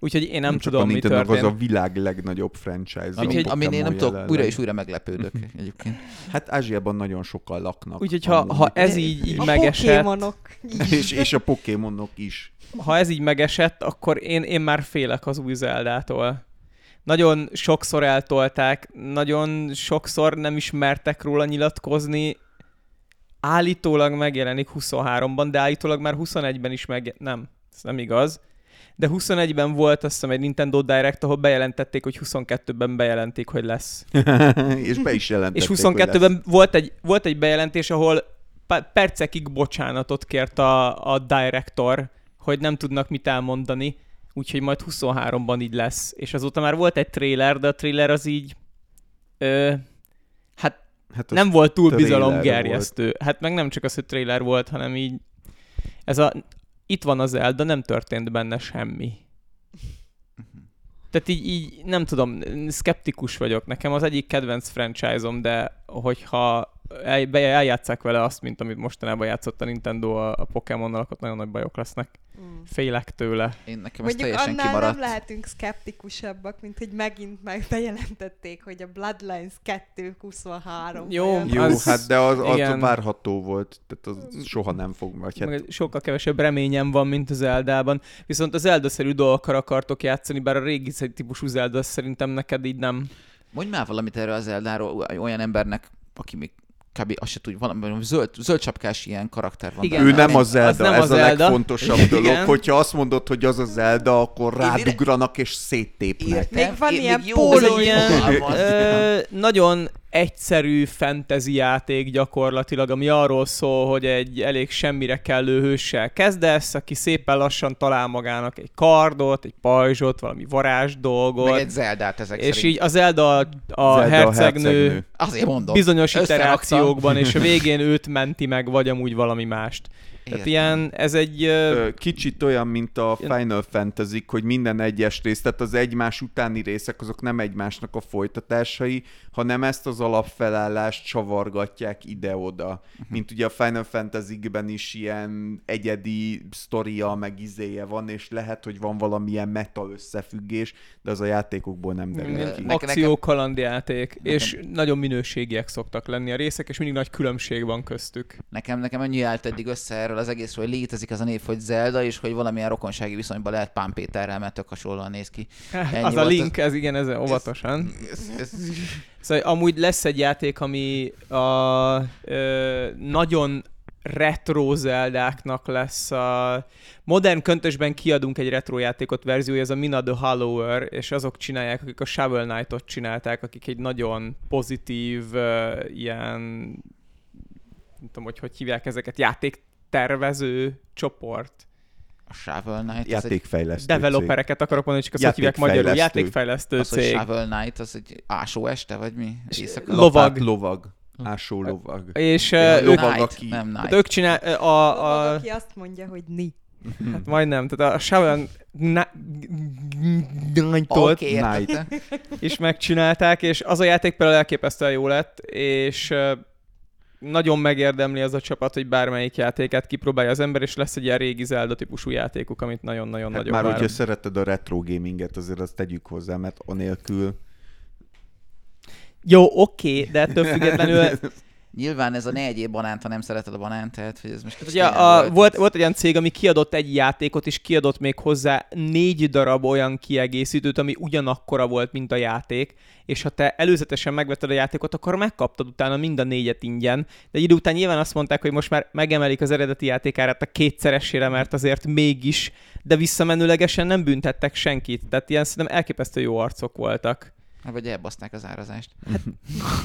Úgyhogy én nem, Csak tudom, mi történt. az a világ legnagyobb franchise. Ami, Úgyhogy- amin én nem tudok, újra és újra meglepődök <laughs> egyébként. Hát Ázsiában nagyon sokan laknak. Úgyhogy ha, amúgy. ha ez így, így A megesett, Pokémonok <laughs> is. és, és a Pokémonok is. ha ez így megesett, akkor én, én már félek az új Zeldától. Nagyon sokszor eltolták, nagyon sokszor nem ismertek róla nyilatkozni. Állítólag megjelenik 23-ban, de állítólag már 21-ben is meg... Nem, ez nem igaz. De 21-ben volt azt hiszem egy Nintendo Direct, ahol bejelentették, hogy 22-ben bejelentik, hogy lesz. <laughs> és be is jelentették, És hogy lesz. 22-ben volt egy, volt egy bejelentés, ahol percekig bocsánatot kért a, a director, hogy nem tudnak mit elmondani, úgyhogy majd 23-ban így lesz. És azóta már volt egy trailer, de a trailer az így... Ö, hát Hát az nem volt túl bizalomgerjesztő. Hát meg nem csak az, hogy trailer volt, hanem így... Ez a... Itt van az Zelda, nem történt benne semmi. Tehát így, így nem tudom, szkeptikus vagyok. Nekem az egyik kedvenc franchise-om, de hogyha el, eljátszák vele azt, mint amit mostanában játszott a Nintendo a, a Pokémonnal, akkor nagyon nagy bajok lesznek. Mm. Félek tőle. Én nekem ez Mondjuk teljesen annál kimaradt. nem lehetünk szkeptikusabbak, mint hogy megint meg bejelentették, hogy a Bloodlines 223. Jó, vajon. Jó, Az- hát de az, az igen. várható volt, tehát az soha nem fog, vagy hát Meg sokkal kevesebb reményem van, mint az Eldában. Viszont az Zelda-szerű dolgokkal akartok játszani, bár a régi típusú Zelda szerintem neked így nem. Mondj már valamit erről az Eldáról olyan embernek, aki még kb. azt se tudja, valami zöld, zöld csapkás ilyen karakter van. Igen, ő benne. nem a Zelda, az nem ez a a Zelda. legfontosabb dolog. Igen. Hogyha azt mondod, hogy az a Zelda, akkor rádugranak és széttépnek. Még van én ilyen póló ilyen ö, nagyon egyszerű fantasy játék gyakorlatilag, ami arról szól, hogy egy elég semmire kellő hőssel kezdesz, aki szépen lassan talál magának egy kardot, egy pajzsot, valami varázs dolgot. Meg egy Zeldát ezek és szerint. így a Zelda a, Zelda a hercegnő, hercegnő. Azért mondom. bizonyos interakciókban, és a végén őt menti meg, vagy amúgy valami mást. Tehát ilyen, ez egy... ö, Kicsit olyan, mint a Ilyen- Final fantasy hogy minden egyes rész, tehát az egymás utáni részek, azok nem egymásnak a folytatásai, hanem ezt az alapfelállást csavargatják ide-oda. Mint ugye a Final Fantasy-ben is ilyen egyedi sztoria, meg izéje van, és lehet, hogy van valamilyen meta összefüggés, de az a játékokból nem derül Ilyen ki. Akció kalandjáték, Nekem- és nagyon minőségiek szoktak lenni a részek, és mindig nagy különbség van köztük. Nekem, nekem annyi állt eddig össze erről az egészről, hogy létezik az a név, hogy Zelda, és hogy valamilyen rokonsági viszonyban lehet Pán Péterrel, mert tök hasonlóan néz ki. <laughs> Ennyi az a link, ez igen, ez óvatosan. Ez, ez, Szóval amúgy lesz egy játék, ami a ö, nagyon retro zeldáknak lesz a modern köntösben kiadunk egy retro játékot verziója, ez a Mina the Hollower, és azok csinálják, akik a Shovel Knight-ot csinálták, akik egy nagyon pozitív uh, ilyen nem tudom, hogy hogy hívják ezeket, játéktervező csoport. a Shovel Knight, Játékfejlesztő cég. Developereket akarok mondani, csak azt hívják magyarul. Játékfejlesztő. Az, cég. Shovel Knight, az egy ásó este, vagy mi? Éjszaka? Lovag. Lovag. Ásó lovag. És uh, ők, lovag, aki- nem Knight. hát ők csinál, a, A... a, Aki azt mondja, hogy ni. <laughs> Hát majdnem, tehát a Shovel Knight-ot is megcsinálták, és az a játék például elképesztően jó lett, és nagyon megérdemli az a csapat, hogy bármelyik játékát kipróbálja az ember, és lesz egy ilyen régi Zelda típusú játékuk, amit Hát nagyon-nagyon-nagyon már, várom. hogyha szereted a retro gaminget, azért azt tegyük hozzá, mert anélkül... Jó, oké, de ettől függetlenül <laughs> Nyilván ez a ne egyéb banánt, ha nem szereted a banánt, tehát hogy ez most Hát ugye a, volt, volt egy olyan cég, ami kiadott egy játékot, és kiadott még hozzá négy darab olyan kiegészítőt, ami ugyanakkora volt, mint a játék, és ha te előzetesen megvetted a játékot, akkor megkaptad utána mind a négyet ingyen, de egy idő után nyilván azt mondták, hogy most már megemelik az eredeti játékárát a kétszeresére, mert azért mégis, de visszamenőlegesen nem büntettek senkit, tehát ilyen szerintem elképesztő jó arcok voltak. Vagy elbaszták az árazást.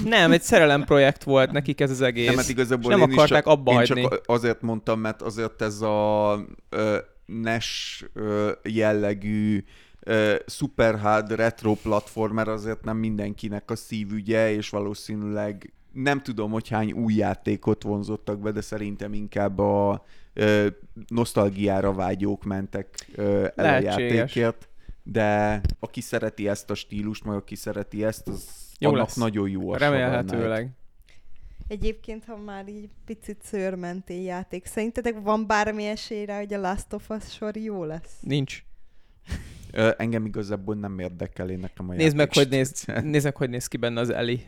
Nem, egy szerelem projekt volt nekik ez az egész. Nem, hát igazából és nem én akarták is csak, abba én hagyni. csak azért mondtam, mert azért ez a ö, NES ö, jellegű ö, super hard retro platformer azért nem mindenkinek a szívügye, és valószínűleg nem tudom, hogy hány új játékot vonzottak be, de szerintem inkább a ö, nosztalgiára vágyók mentek ö, el a Lehetséges. játékért. De aki szereti ezt a stílust, meg aki szereti ezt, az Jó annak lesz. nagyon jó a. Remélhetőleg. Egyébként, ha már így picit szőrmenté játék, szerintetek van bármi esélyre, hogy a Last of Us sor jó lesz? Nincs. Ö, engem igazából nem érdekel, én nekem a Nézd meg, hogy néz, nézd meg, hogy néz ki benne az Eli.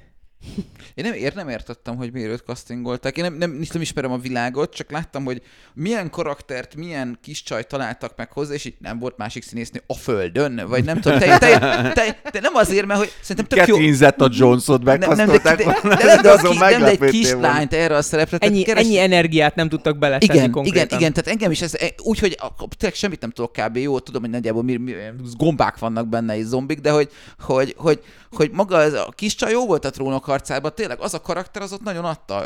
Én nem, ér, nem értettem, hogy miért őt castingolták. Én nem, nem, nem ismerem a világot, csak láttam, hogy milyen karaktert, milyen kis csaj találtak meg hozzá, és így nem volt másik színésznő a földön, vagy nem tudom, te, te, te, te nem azért, mert hogy szerintem tök jó. Catherine Zeta-Jonesot Nem, nem, de, de, megkasztolták de, de, azon nem, de egy meglepődtél kis volna. lányt erre a szerepre. Ennyi, keres- ennyi energiát nem tudtak beletenni igen, konkrétan. igen, igen, tehát engem is ez, e, úgy, hogy tényleg semmit nem tudok kb. jó, tudom, hogy nagyjából mi, mi, gombák vannak benne és zombik, de hogy, hogy, hogy, hogy maga ez a kis csaj jó volt a trónok harcában, tényleg az a karakter az ott nagyon adta,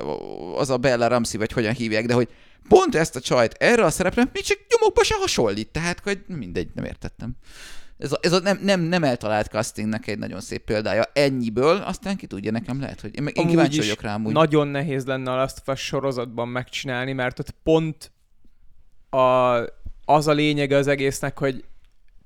az a Bella Ramsey, vagy hogyan hívják, de hogy pont ezt a csajt erre a szerepre, mi csak nyomokba se hasonlít, tehát hogy mindegy, nem értettem. Ez a, ez a nem, nem, nem eltalált castingnek egy nagyon szép példája ennyiből, aztán ki tudja, nekem lehet, hogy én, én kíváncsi vagyok rá amúgy. Nagyon nehéz lenne a of Us sorozatban megcsinálni, mert ott pont a, az a lényege az egésznek, hogy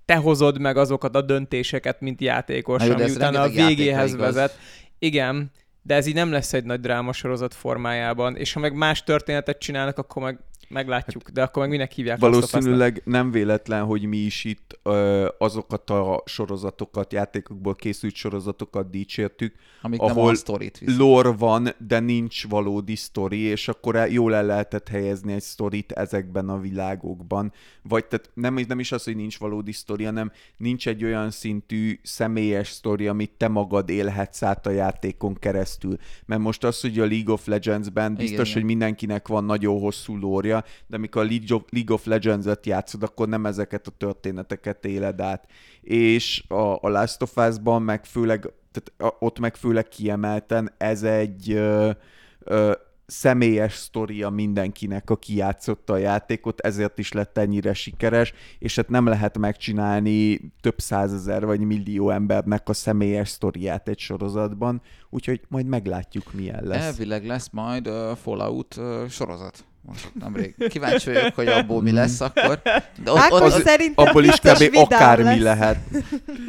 te hozod meg azokat a döntéseket, mint játékos, Na ami utána a végéhez igaz. Igen, de ez így nem lesz egy nagy drámasorozat formájában, és ha meg más történetet csinálnak, akkor meg meglátjuk, de akkor meg minek hívják? Valószínűleg nem véletlen, hogy mi is itt ö, azokat a sorozatokat, játékokból készült sorozatokat dicsértük, Amik nem ahol visz. lore van, de nincs valódi sztori, és akkor el- jól el lehetett helyezni egy sztorit ezekben a világokban. Vagy tehát nem, nem is az, hogy nincs valódi sztori, hanem nincs egy olyan szintű személyes sztori, amit te magad élhetsz át a játékon keresztül. Mert most az, hogy a League of Legends-ben biztos, Igen, hogy igen. mindenkinek van nagyon hosszú lória, de amikor a League of, Legends-et játszod, akkor nem ezeket a történeteket éled át. És a, a Last of Us-ban meg főleg tehát ott meg főleg kiemelten ez egy ö, ö, személyes sztoria mindenkinek, aki játszotta a játékot, ezért is lett ennyire sikeres, és hát nem lehet megcsinálni több százezer vagy millió embernek a személyes sztoriát egy sorozatban, úgyhogy majd meglátjuk, milyen lesz. Elvileg lesz majd uh, Fallout uh, sorozat. Most nemrég. Kíváncsi vagyok, hogy abból mi lesz akkor. De ott, Ákos ott, az- szerintem Abból is kb. akármi lesz. lehet.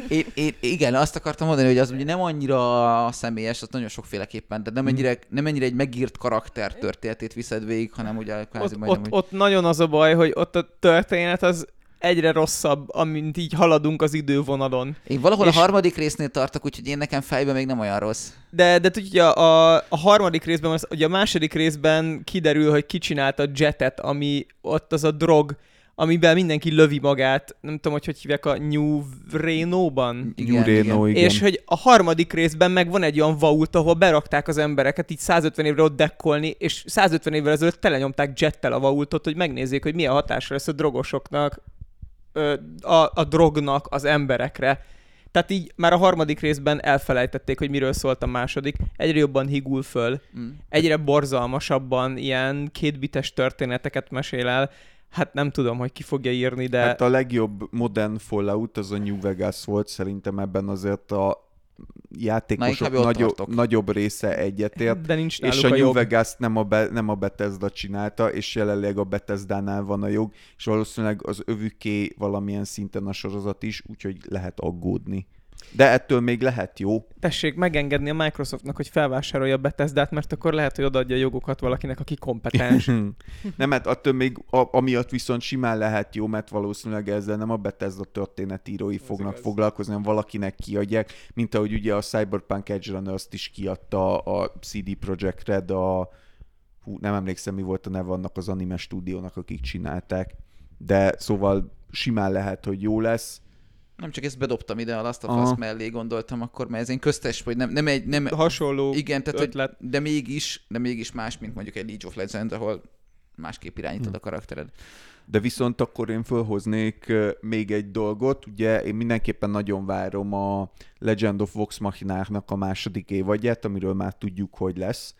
én, én, igen, azt akartam mondani, hogy az ugye nem annyira személyes, az nagyon sokféleképpen, de nem Mhm. ennyire, nem ennyire egy megírt karakter történetét viszed végig, hanem ugye kvázi Ott, majdnem, ott, hogy... ott nagyon az a baj, hogy ott a történet az egyre rosszabb, amint így haladunk az idővonalon. Én valahol és- a harmadik résznél tartok, úgyhogy én nekem fejben még nem olyan rossz. De, de tudja, a, a harmadik részben, az, ugye a második részben kiderül, hogy ki csinálta a jetet, ami ott az a drog, amiben mindenki lövi magát, nem tudom, hogy hogy hívják a New Reno-ban. Igen, New Reno, igen. igen. És hogy a harmadik részben meg van egy olyan vault, ahol berakták az embereket így 150 évre ott dekkolni, és 150 évvel ezelőtt telenyomták jettel a vaultot, hogy megnézzék, hogy milyen hatása lesz a drogosoknak, ö, a, a drognak az emberekre. Tehát így már a harmadik részben elfelejtették, hogy miről szólt a második. Egyre jobban higul föl, Mm. egyre borzalmasabban ilyen kétbites történeteket mesél el. Hát nem tudom, hogy ki fogja írni, de... Hát a legjobb modern Fallout az a New Vegas volt, szerintem ebben azért a játékosok nagyobb, tartok. nagyobb része egyetért, de nincs és a a New. Vegas nem a, Be- nem a Bethesda csinálta, és jelenleg a Bethesda-nál van a jog, és valószínűleg az övüké valamilyen szinten a sorozat is, úgyhogy lehet aggódni. De ettől még lehet jó. tessék megengedni a Microsoftnak, hogy felvásárolja a Bethesda-t, mert akkor lehet, hogy odaadja a jogokat valakinek, aki kompetens. <laughs> nem, hát attól még a, amiatt viszont simán lehet jó, mert valószínűleg ezzel nem a Bethesda történetírói fognak igaz. foglalkozni, hanem valakinek kiadják, mint ahogy ugye a Cyberpunk Edge Runners-t is kiadta a CD Projekt Red, a hú, nem emlékszem, mi volt a neve annak az anime stúdiónak, akik csinálták, de szóval simán lehet, hogy jó lesz. Nem csak ezt bedobtam ide a Last of Us Aha. mellé, gondoltam akkor, mert ez én köztes, vagy nem, nem egy, nem, Hasonló igen, tehát, hogy, ötlet. de mégis, de mégis más, mint mondjuk egy League of Legends, ahol másképp irányítod a karaktered. De viszont akkor én fölhoznék még egy dolgot, ugye én mindenképpen nagyon várom a Legend of Vox Machináknak a második évadját, amiről már tudjuk, hogy lesz.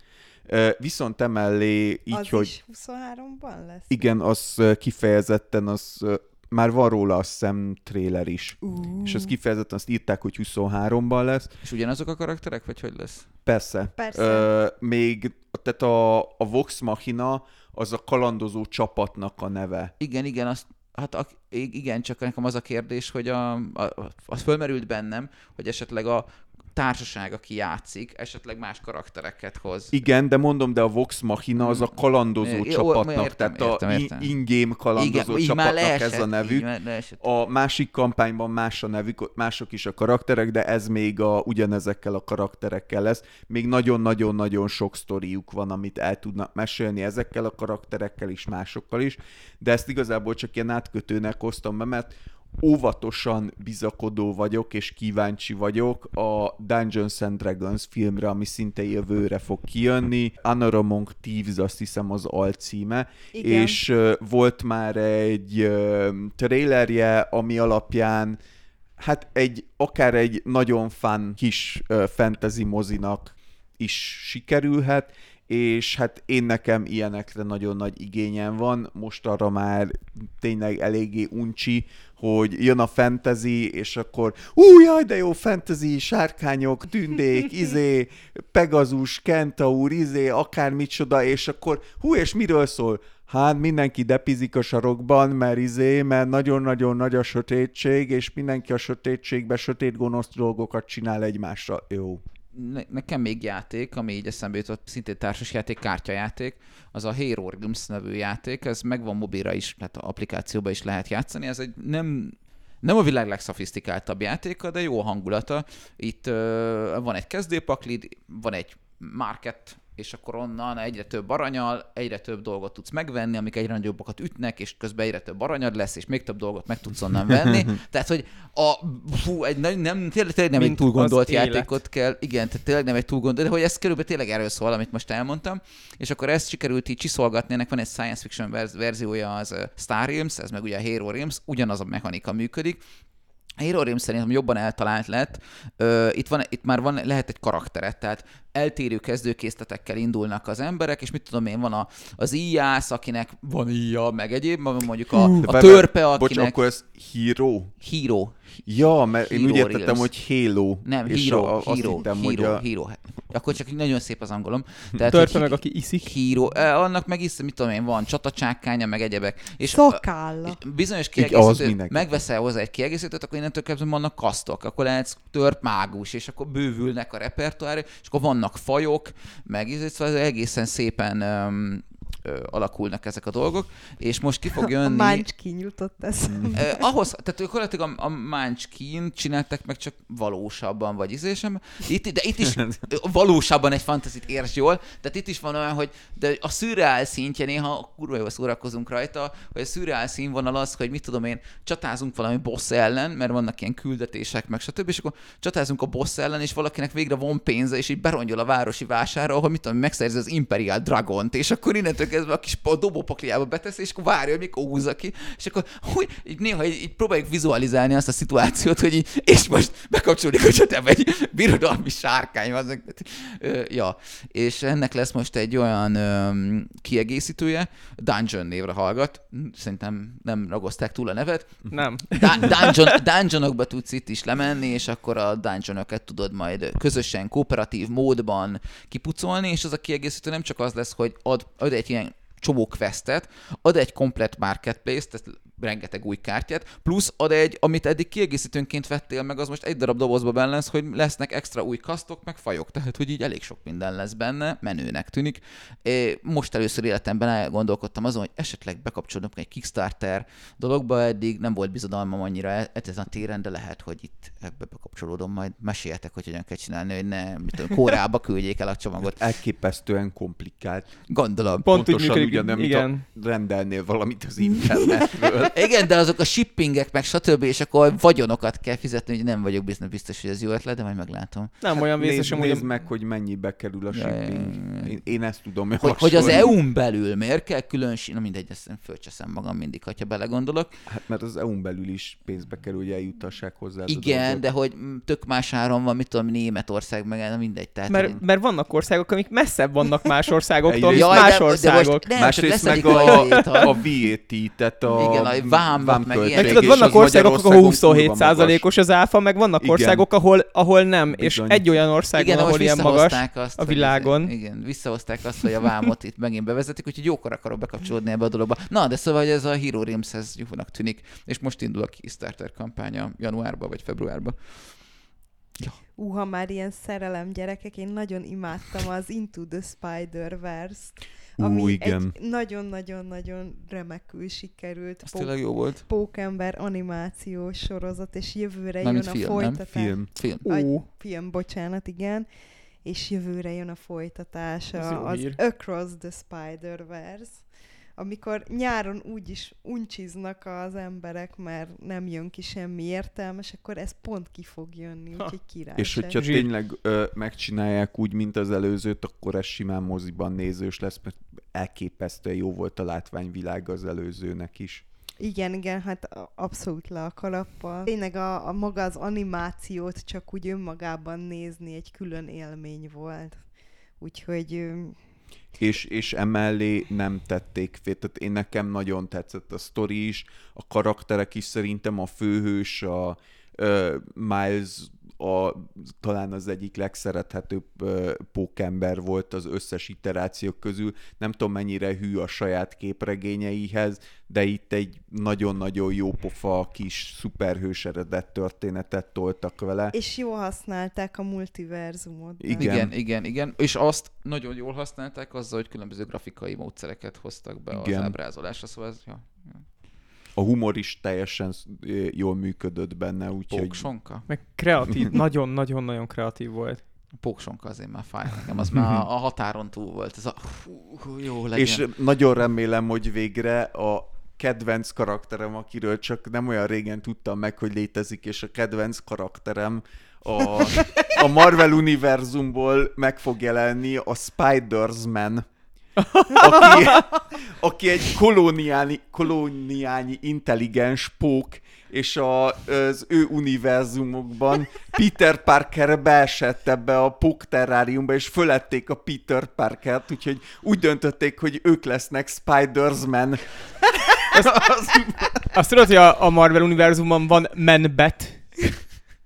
Viszont emellé így, az hogy is 23-ban lesz? igen, az kifejezetten, az már van róla azt hiszem trailer is. Uh, És az kifejezetten azt írták, hogy 23-ban lesz. És ugyanazok a karakterek, vagy hogy lesz? Persze. Persze. Ö, még, tehát a, a Vox Machina az a kalandozó csapatnak a neve. Igen, igen, azt, hát a, igen, csak nekem az a kérdés, hogy a, a, az fölmerült bennem, hogy esetleg a társaság, aki játszik, esetleg más karaktereket hoz. Igen, de mondom, de a Vox Machina az a kalandozó É, csapatnak, értem, tehát értem, a értem. in- in-game kalandozó már csapatnak leesett, ez a nevük. A másik kampányban más a nevük, mások is a karakterek, de ez még a, ugyanezekkel a karakterekkel lesz. Még nagyon-nagyon-nagyon sok sztoriuk van, amit el tudnak mesélni ezekkel a karakterekkel is, másokkal is, de ezt igazából csak ilyen átkötőnek hoztam be, mert óvatosan bizakodó vagyok, és kíváncsi vagyok a Dungeons and Dragons filmre, ami szinte jövőre fog kijönni. Honor Among Thieves azt hiszem az alcíme, Igen. és ö, volt már egy ö, trailerje, ami alapján hát egy, akár egy nagyon fun kis ö, fantasy mozinak is sikerülhet, és hát én nekem ilyenekre nagyon nagy igényem van, most arra már tényleg eléggé uncsi, hogy jön a fantasy, és akkor ú, jaj, de jó fantasy, sárkányok, tündék, <laughs> izé, Pegazus, Kentaur, izé, akármicsoda, és akkor hú, és miről szól? Hát mindenki depizik a sarokban, mert izé, mert nagyon-nagyon nagy a sötétség, és mindenki a sötétségbe sötét gonosz dolgokat csinál egymásra. Jó. Ne, nekem még játék, ami így eszembe jutott, szintén társasjáték, kártyajáték, az a Hero Realms nevű játék, ez megvan mobilra is, tehát a applikációba is lehet játszani, ez egy nem nem a világ legszofisztikáltabb játéka, de jó hangulata. Itt ö, van egy kezdőpaklid, van egy market, és akkor onnan egyre több aranyal, egyre több dolgot tudsz megvenni, amik egyre nagyobbakat ütnek, és közben egyre több aranyad lesz, és még több dolgot meg tudsz onnan venni. <laughs> tehát, hogy a, fú, egy, nem, nem, tényleg, tényleg nem egy Mint túl gondolt az élet. játékot kell, igen, tehát tényleg nem egy túl gondolt, de hogy ez körülbelül tényleg erről szól, amit most elmondtam, és akkor ezt sikerült így csiszolgatni, ennek van egy science fiction verz- verziója, az Star Realms, ez meg ugye a Hero Realms, ugyanaz a mechanika működik, A Hero Realms szerintem jobban eltalált lett. Ö, itt, van, itt már van, lehet egy karakteret, tehát eltérő kezdőkészletekkel indulnak az emberek, és mit tudom én, van a, az íjász, akinek van íja, meg egyéb, mondjuk a, a törpe, Bocs, akinek akkor ez Hero? híró. Ja, mert én Hero úgy értettem, Reels. hogy Halo. Nem, és híró, a, híró, hittem, híró, hogy a... híró. Akkor csak nagyon szép az angolom. <laughs> Tehát, Törpe hogy meg, aki iszik. híró, eh, annak meg is, mit tudom én, van csatacsákánya, meg egyebek. És Szakálla. és bizonyos az kiegészítő, mindenki. megveszel hozzá egy kiegészítőt, akkor innentől kezdve vannak kasztok, akkor lehetsz tört mágus, és akkor bővülnek a repertoár, és akkor vannak fajok, meg szóval egészen szépen alakulnak ezek a dolgok, és most ki fog <laughs> A jönni... Munchkin jutott eszembe. Eh, ahhoz, tehát gyakorlatilag a, a Munchkin csináltak meg csak valósabban, vagy ízésem. Itt, de itt is <laughs> valósabban egy fantazit érts jól, tehát itt is van olyan, hogy de a szürreál szintje néha kurva jól szórakozunk rajta, hogy a szürreál színvonal az, hogy mit tudom én, csatázunk valami boss ellen, mert vannak ilyen küldetések, meg stb. És akkor csatázunk a boss ellen, és valakinek végre van pénze, és így berongyol a városi vására, ahol mit tudom, megszerzi az Imperial Dragont, és akkor innentől kezdve a kis pa- dobópakliába beteszi, és akkor várja, hogy mikor húzza ki, és akkor hogy, így néha így, így próbáljuk vizualizálni azt a szituációt, hogy így, és most bekapcsolódik a csatába egy birodalmi sárkány, az, ö, ja, és ennek lesz most egy olyan ö, kiegészítője, Dungeon névre hallgat, szerintem nem ragozták túl a nevet, Nem. Da- dungeon, dungeonokba tudsz itt is lemenni, és akkor a dungeonokat tudod majd közösen, kooperatív módban kipucolni, és az a kiegészítő nem csak az lesz, hogy ad, ad egy ilyen csomó questet, ad egy komplet marketplace, tehát rengeteg új kártyát, plusz ad egy, amit eddig kiegészítőnként vettél meg, az most egy darab dobozba benne lesz, hogy lesznek extra új kasztok, meg fajok, tehát hogy így elég sok minden lesz benne, menőnek tűnik. Most először életemben elgondolkodtam azon, hogy esetleg bekapcsolok egy Kickstarter dologba, eddig nem volt bizodalmam annyira e- ezen a téren, de lehet, hogy itt ebbe bekapcsolódom, majd meséljetek, hogy hogyan kell csinálni, hogy ne, mit tudom, Kóreába küldjék el a csomagot. Elképesztően komplikált. Gondolom. Pont úgy Pontosan működik, ugyanolyan, mint igen. a rendelnél valamit az internetről. <laughs> Igen, de azok a shippingek, meg stb., és akkor vagyonokat kell fizetni, hogy nem vagyok biztos, biztos hogy ez jó ötlet, de majd meglátom. Nem olyan vészes, nézd, nézd meg, hogy mennyibe kerül a shipping. Én, én ezt tudom Hogy, hogy az. EU-n belül miért kell külön, na mindegy, ezt én fölcseszem magam mindig, ha belegondolok. Hát mert az EU-n belül is pénzbe kerül, hogy eljutassák hozzá. Igen, de hogy tök más áron van, mit tudom, Németország, meg mindegy. Tehát, Mert, mert vannak országok, amik messzebb vannak más országoktól, mint más de- de országok. most nem, Másrészt meg a, a, a VAT, tehát a Igen, a vámot, meg vámköltség, ilyen. Meg tudod, vannak országok, ahol Magyarországon 27 kurva magas. százalékos az áfa, meg vannak Igen. országok, ahol, ahol nem. Bizony. És egy olyan ország Igen, van, ahol ilyen magas. azt, a hogy világon. ez- Igen, visszahozták azt, hogy a vámot itt megint bevezetik, úgyhogy jókor akarok bekapcsolódni ebbe a dologba. Na, de szóval hogy ez a Hero Realms, ez jónak tűnik, és most indul a Kickstarter kampánya januárba vagy februárba. Ú, ha már ilyen szerelem gyerekek, én nagyon imádtam az Into the Spider-Verse-t, Ú, ami igen. egy nagyon-nagyon-nagyon remekül sikerült Ez pó- jó volt. pókember animációs sorozat, és jövőre jön Mármint a film, nem? folytatás. Film. Film. Vagy Ú, film, bocsánat, igen. És jövőre jön a folytatása, az hír. Across the Spider-Verse, amikor nyáron úgyis uncsiznak az emberek, mert nem jön ki semmi értelmes, akkor ez pont ki fog jönni, úgyhogy király. És hogyha Zsír. tényleg ö, megcsinálják úgy, mint az előzőt, akkor ez simán moziban nézős lesz, mert elképesztően jó volt a látványvilág az előzőnek is. Igen, igen, hát abszolút le a kalappal. Tényleg a, a maga az animációt csak úgy önmagában nézni egy külön élmény volt. Úgyhogy És, és emellé nem tették fél. Tehát én nekem nagyon tetszett a sztori is, a karakterek is szerintem a főhős, a ö, Miles a, talán az egyik legszerethetőbb pókember volt az összes iterációk közül. Nem tudom, mennyire hű a saját képregényeihez, de itt egy nagyon-nagyon jó pofa kis szuperhős eredet történetet toltak vele. és jól használták a multiverzumot. Igen. Igen, igen, igen. És azt nagyon jól használták azzal, hogy különböző grafikai módszereket hoztak be Igen. az ábrázolásra, szóval ez ja, A humor is teljesen jól működött benne, úgyhogy... póksonka. meg kreatív, <laughs> nagyon-nagyon-nagyon kreatív volt. A póksonka azért már fáj nekem, az <laughs> már a határon túl volt. Ez a hú, hú, jó legyen. És nagyon remélem, hogy végre a kedvenc karakterem, akiről csak nem olyan régen tudtam meg, hogy létezik, és a kedvenc karakterem a, <laughs> a Marvel univerzumból meg fog jelenni a Spider-Man, aki, aki egy kolóniáni, kolóniányi intelligens pók, és a, az ő univerzumokban Peter Parker beesett ebbe a Puck terráriumba, és fölették a Peter Parkert, úgyhogy úgy döntötték, hogy ők lesznek Spidersman. Azt tudod, hogy a, a Marvel univerzumban van Man-Bat?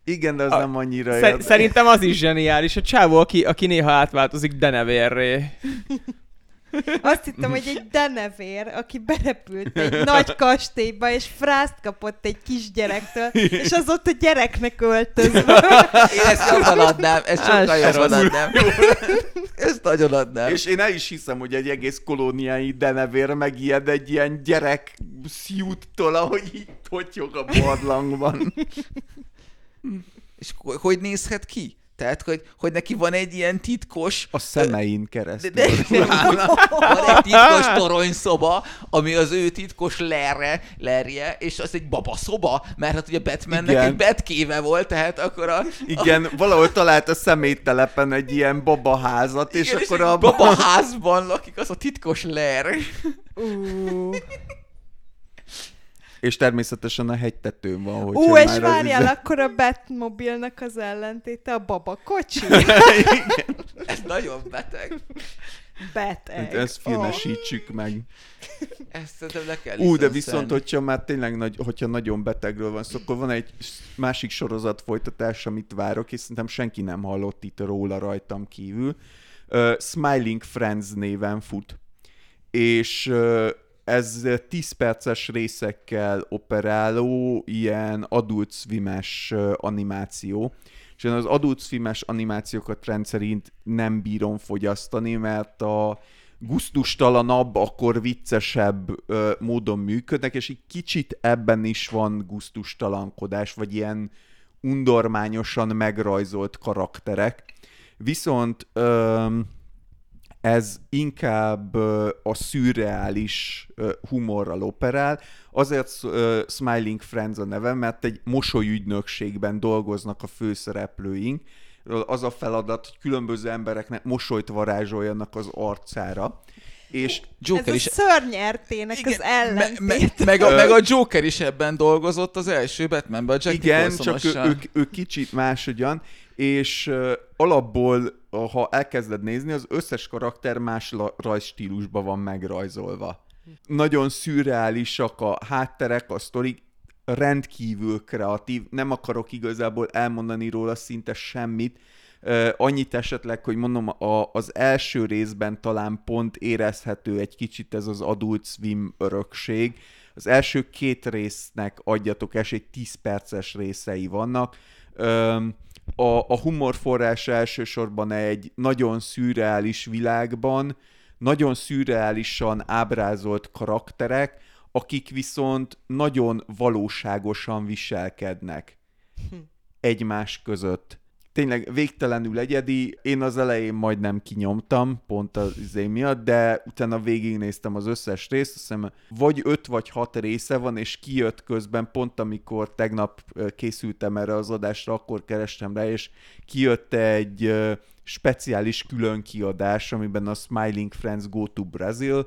Igen, de az A- nem annyira Szer- szerintem az is zseniális. A csávó, aki, aki néha átváltozik denevérré. Azt hittem, hogy egy denevér, aki berepült egy nagy kastélyba, és frászt kapott egy kisgyerektől, és az ott a gyereknek öltözve. Én ezt jobban adnám, ezt sokkal jobban adnám. Ezt nagyon adnám. És én el is hiszem, hogy egy egész kolóniai denevér megijed egy ilyen gyerek szjúttól, ahogy így totyog a barlangban. És hogy nézhet ki? Tehát, hogy, hogy neki van egy ilyen titkos... A szemein De, keresztül. de, van egy titkos toronyszoba, ami az ő titkos lerre, lerje, és az egy babaszoba, mert hát ugye Batmannek Igen. egy betkéve volt, tehát akkor a... Igen, valahol talált a szeméttelepen egy ilyen babaházat, és igen, akkor a babaházban lakik az a titkos ler. Ú, És természetesen a hegytetőn van, hogy Ú és várjál, akkor a Batmobilnak az ellentéte a babakocsi. <laughs> Ez nagyon beteg. Beteg. Ezt filmesítsük meg. Ezt szerintem le kell Ú, de viszont, hogyha már tényleg nagy, hogyha nagyon betegről van szó, akkor van egy másik sorozat folytatás, amit várok, és szerintem senki nem hallott itt róla rajtam kívül. Uh, Smiling Friends néven fut. És uh, ez 10 perces részekkel operáló, ilyen adult swim-es animáció. És én az adult swim-es animációkat rendszerint nem bírom fogyasztani, mert a gusztustalanabb, akkor viccesebb ö, módon működnek, és egy kicsit ebben is van gusztustalankodás, vagy ilyen undormányosan megrajzolt karakterek. Viszont ö, ez inkább a szürreális humorral operál. Azért Smiling Friends a neve, mert egy mosolyügynökségben dolgoznak a főszereplőink. Az a feladat, hogy különböző embereknek mosolyt varázsoljanak az arcára. És Ez Joker a is... szörnyertének az me, ellentét. me, meg, a, meg a Joker is ebben dolgozott az első Batmanben, a Jack Igen, csak ő, ő, ő kicsit máshogyan, és alapból, ha elkezded nézni, az összes karakter más rajzstílusban van megrajzolva. Nagyon szürreálisak a hátterek, a sztorik, rendkívül kreatív, nem akarok igazából elmondani róla szinte semmit, annyit esetleg, hogy mondom, a, az első részben talán pont érezhető egy kicsit ez az Adult Swim örökség. Az első két résznek adjatok esélyt, 10 perces részei vannak. Um, a, a humor forrása elsősorban egy nagyon szürreális világban, nagyon szürreálisan ábrázolt karakterek, akik viszont nagyon valóságosan viselkednek egymás között. Tényleg végtelenül egyedi, én az elején majdnem kinyomtam, pont az izé miatt, de utána végignéztem az összes részt, azt hiszem vagy öt vagy hat része van, és kijött közben, pont amikor tegnap készültem erre az adásra, akkor kerestem rá, és kijött egy speciális külön kiadás, amiben a Smiling Friends Go to Brazil,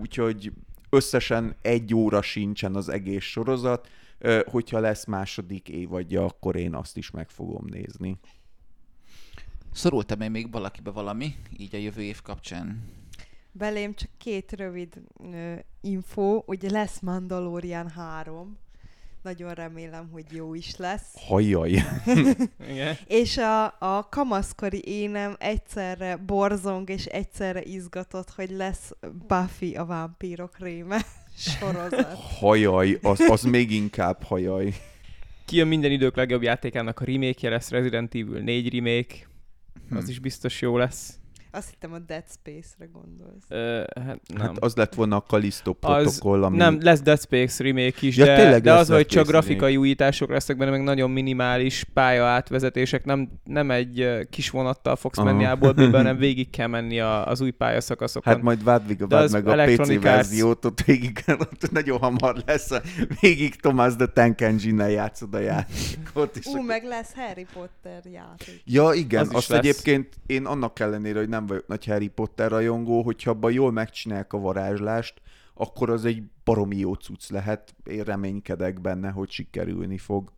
úgyhogy összesen egy óra sincsen az egész sorozat, hogyha lesz második évadja, akkor én azt is meg fogom nézni. Szorultam én még valakibe valami, így a jövő év kapcsán. Belém csak két rövid ö, info, ugye lesz Mandalorian 3, nagyon remélem, hogy jó is lesz. Hajjaj. <laughs> És a, a kamaszkori énem egyszerre borzong és egyszerre izgatott, hogy lesz Buffy a vámpírok réme sorozat. Hajaj, az, az még inkább hajaj. Kijön minden idők legjobb játékának a remake lesz Resident Evil 4 remake. Az Hm. is biztos jó lesz. Azt hittem a Dead Space-re gondolsz. Ö, hát nem. Hát az lett volna a Callisto Az- protokoll, ami... Nem, lesz Dead Space remake is, Ja, de, de az, hogy csak grafikai újítások lesznek benne, meg nagyon minimális pálya átvezetések, nem, nem egy kis vonattal fogsz Aha. menni ából, hanem <laughs> végig kell menni a, az új pályaszakaszokon. Hát majd vádd, az meg a PC verziót, ott végig, <laughs> ott nagyon hamar lesz, a, végig Thomas the Tank Engine-nel játszod a játékot. Ú, akkor- meg lesz Harry Potter játék. Ja, igen, Az azt lesz. egyébként én annak ellenére, hogy nem vagyok nagy Harry Potter rajongó, hogyha abban jól megcsinálják a varázslást, akkor az egy baromi jó cucc lehet. Én reménykedek benne, hogy sikerülni fog.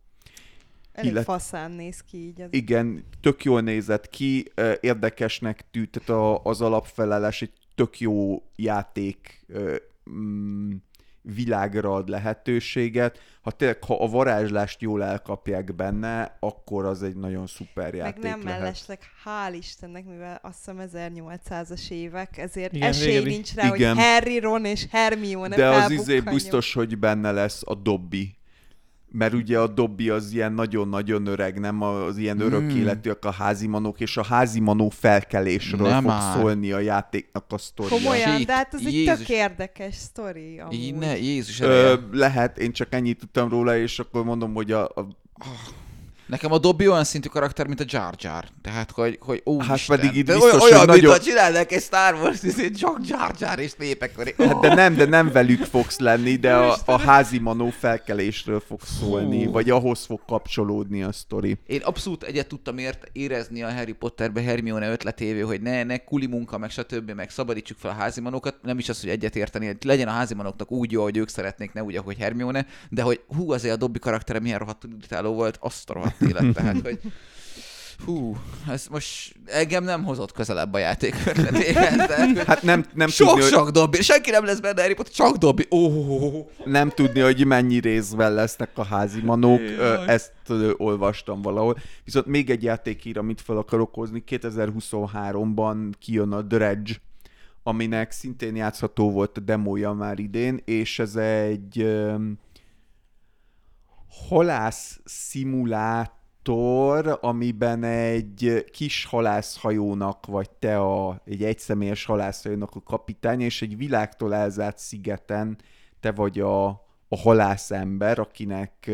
Elég illet- faszán néz ki így. Az... Igen, tök jól nézett ki, érdekesnek tűnt, tehát az alapfelelés egy tök jó játék mm, világra ad lehetőséget. Ha tényleg, ha a varázslást jól elkapják benne, akkor az egy nagyon szuper Meg játék nem lehet. mellesleg, hál' Istennek, mivel azt hiszem 1800-as évek, ezért Igen, esély régebbi. nincs rá, Igen. hogy Harry, Ron és Hermione De az izé biztos, hogy benne lesz a Dobby. Mert ugye a Dobby az ilyen nagyon-nagyon öreg, nem az ilyen örök Hmm. életűek a házimanók, és a házimanó felkelésről Nem fog már. szólni a játéknak a sztoria. Komolyan, de hát ez egy Jézus. tök érdekes sztori amúgy. Ne, Jézus Ö, lehet, én csak ennyit tudtam róla, és akkor mondom, hogy a, a Nekem a Dobby olyan szintű karakter, mint a Jar Jar. Tehát, hogy, hogy ó, Hát Isten. pedig itt De biztos, olyan, hogy nagyon- csinálnak egy Star Wars, izé, csak Jar Jar és népek. Hát de nem, de nem velük fogsz lenni, de a, a házi manó felkelésről fog szólni, Hú. vagy ahhoz fog kapcsolódni a sztori. Én abszolút egyet tudtam ért, érezni a Harry Potterbe Hermione ötletévé, hogy ne, ne kuli munka, meg stb., meg szabadítsuk fel a házimanókat. Nem is az, hogy egyet érteni, hogy legyen a házimanóknak úgy jó, hogy ők szeretnék, ne úgy, ahogy Hermione, de hogy hú, azért a Dobby karaktere milyen irritáló volt, azt a rohadt élet. Tehát, hogy hú, ez most engem nem hozott közelebb a játék ötletéhez, Hát nem, nem tudni, sok-sok hogy, Dobby, senki nem lesz benne Harry Potter, csak Dobby. Oh, nem tudni, hogy mennyi részben lesznek a házi manók, Jaj. ezt olvastam valahol. Viszont még egy játék ír, amit fel akarok hozni, 2023-ban kijön a Dredge, aminek szintén játszható volt a demója már idén, és ez egy halász szimulátor, amiben egy kis halászhajónak vagy te a, egy egyszemélyes halászhajónak a kapitánya, és egy világtól elzárt szigeten te vagy a, a halászember, akinek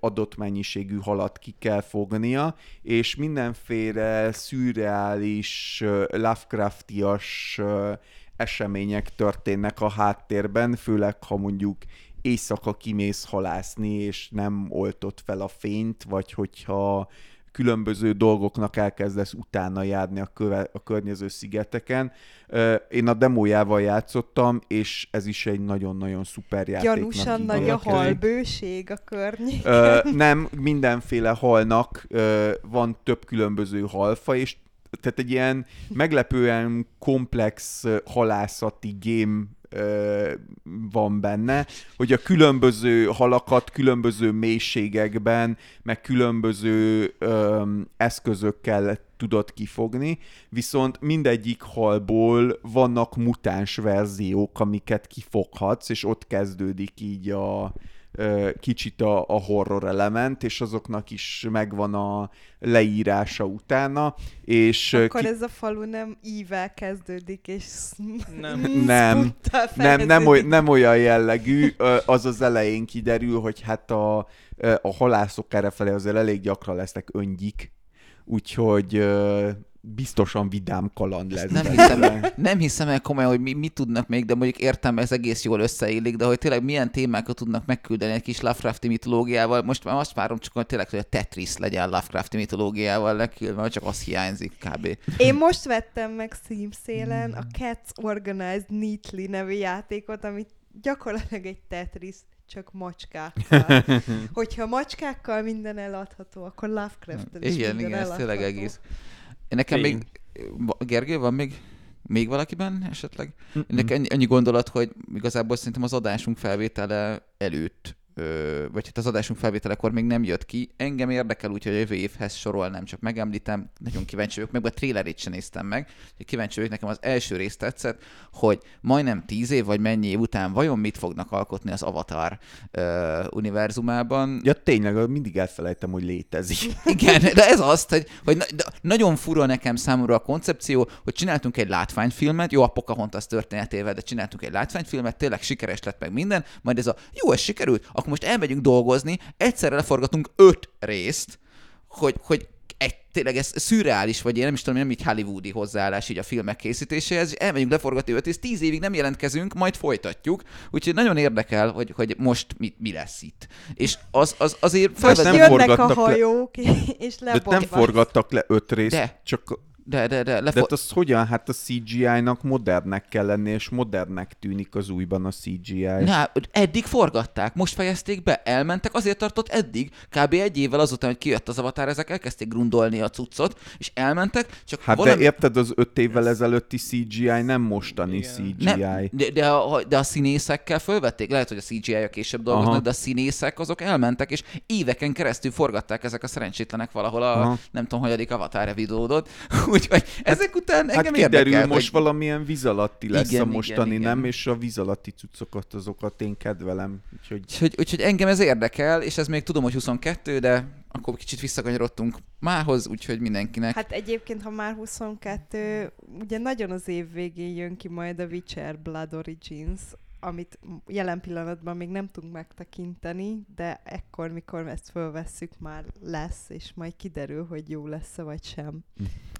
adott mennyiségű halat ki kell fognia, és mindenféle szürreális, Lovecraftias események történnek a háttérben, főleg ha mondjuk éjszaka kimész halászni, és nem oltott fel a fényt, vagy hogyha különböző dolgoknak elkezdesz utána járni a, köve, a környező szigeteken. Én a demójával játszottam, és ez is egy nagyon-nagyon szuper játéknak Gyanúsan nagy a halbőség a környék. Nem, mindenféle halnak van több különböző halfa, és tehát egy ilyen meglepően komplex halászati game van benne, hogy a különböző halakat különböző mélységekben, meg különböző ö, eszközökkel tudod kifogni, viszont mindegyik halból vannak mutáns verziók, amiket kifoghatsz, és ott kezdődik így a, kicsit a, a horror element, és azoknak is megvan a leírása utána, és Akkor ki- ez a falu nem ível kezdődik, és Nem. <laughs> Nem. nem, nem, oly, nem olyan jellegű, az az elején kiderül, hogy hát a, a halászok errefele azért elég gyakran lesznek öngyik, úgyhogy biztosan vidám kaland lesz. nem hiszem, nem hiszem el komolyan, hogy mi, mit tudnak még, de mondjuk értem, ez egész jól összeillik, de hogy tényleg milyen témákat tudnak megküldeni egy kis Lovecrafti mitológiával. Most már azt várom csak, hogy tényleg, hogy a Tetris legyen Lovecrafti mitológiával leküldve, csak az hiányzik kb. Én most vettem meg szímszélen a Cats Organized Neatly nevű játékot, amit gyakorlatilag egy Tetris, csak macskákkal. <laughs> Hogyha macskákkal minden eladható, akkor lovecraft is Igen, minden igen, ez tényleg egész. Nekem Tény. még, Gergő, van még, még valakiben esetleg? Nekem ennyi, ennyi gondolat, hogy igazából szerintem az adásunk felvétele előtt, vagy hát az adásunk felvételekor még nem jött ki. Engem érdekel, úgyhogy a jövő évhez sorolnám, csak megemlítem. Nagyon kíváncsi vagyok, meg a trailerét sem néztem meg. Kíváncsi vagyok, nekem az első rész tetszett, hogy majdnem tíz év, vagy mennyi év után vajon mit fognak alkotni az Avatar ö, univerzumában. Ja, tényleg, mindig elfelejtem, hogy létezik. <laughs> Igen, de ez az, hogy, hogy na, de nagyon fura nekem számomra a koncepció, hogy csináltunk egy látványfilmet, jó, a Pocahontas történetével, de csináltunk egy látványfilmet, tényleg sikeres lett meg minden, majd ez a jó, ez sikerült, akkor most elmegyünk dolgozni, egyszerre leforgatunk öt részt, hogy, hogy egy, tényleg ez szürreális, vagy én nem is tudom, nem így hollywoodi hozzáállás így a filmek készítéséhez, és elmegyünk leforgatni öt részt, tíz évig nem jelentkezünk, majd folytatjuk, úgyhogy nagyon érdekel, hogy, hogy most mi, mi lesz itt. És az, az azért Most nem jönnek a forgattak le- hajók, <laughs> és De nem forgattak le öt részt, De. csak De, de, de, De lefo- hát az hogyan? Hát a CGI-nak modernnek kell lenni, és modernnek tűnik az újban a CGI. Na, eddig forgatták, most fejezték be, elmentek, azért tartott eddig, kb. egy évvel azután, hogy kijött az avatár, ezek elkezdték grundolni a cuccot, és elmentek, csak Hát valami... de érted, az öt évvel ezelőtti CGI nem mostani Igen. CGI. Nem, de, de, a, de a színészekkel fölvették, lehet, hogy a CGI-a később dolgoznak, Aha. de a színészek azok elmentek, és éveken keresztül forgatták ezek a szerencsétlenek valahol a, Aha. nem tudom, hanyadik avatára videódot, <laughs> úgyhogy ezek után Hát engem kiderül, érdekel, most hogy... valamilyen víz alatti lesz Igen, a igen, mostani, igen. nem? És a víz alatti cuccokat, azokat én kedvelem. Úgyhogy Úgyhogy, úgyhogy engem ez érdekel, és ez még tudom, hogy 22, de akkor kicsit visszakanyarodtunk mához, úgyhogy mindenkinek. Hát egyébként, ha már 22, ugye nagyon az év végén jön ki majd a Witcher Blood Origins, amit jelen pillanatban még nem tudunk megtekinteni, de ekkor, mikor ezt fölvesszük, már lesz, és majd kiderül, hogy jó lesz-e vagy sem.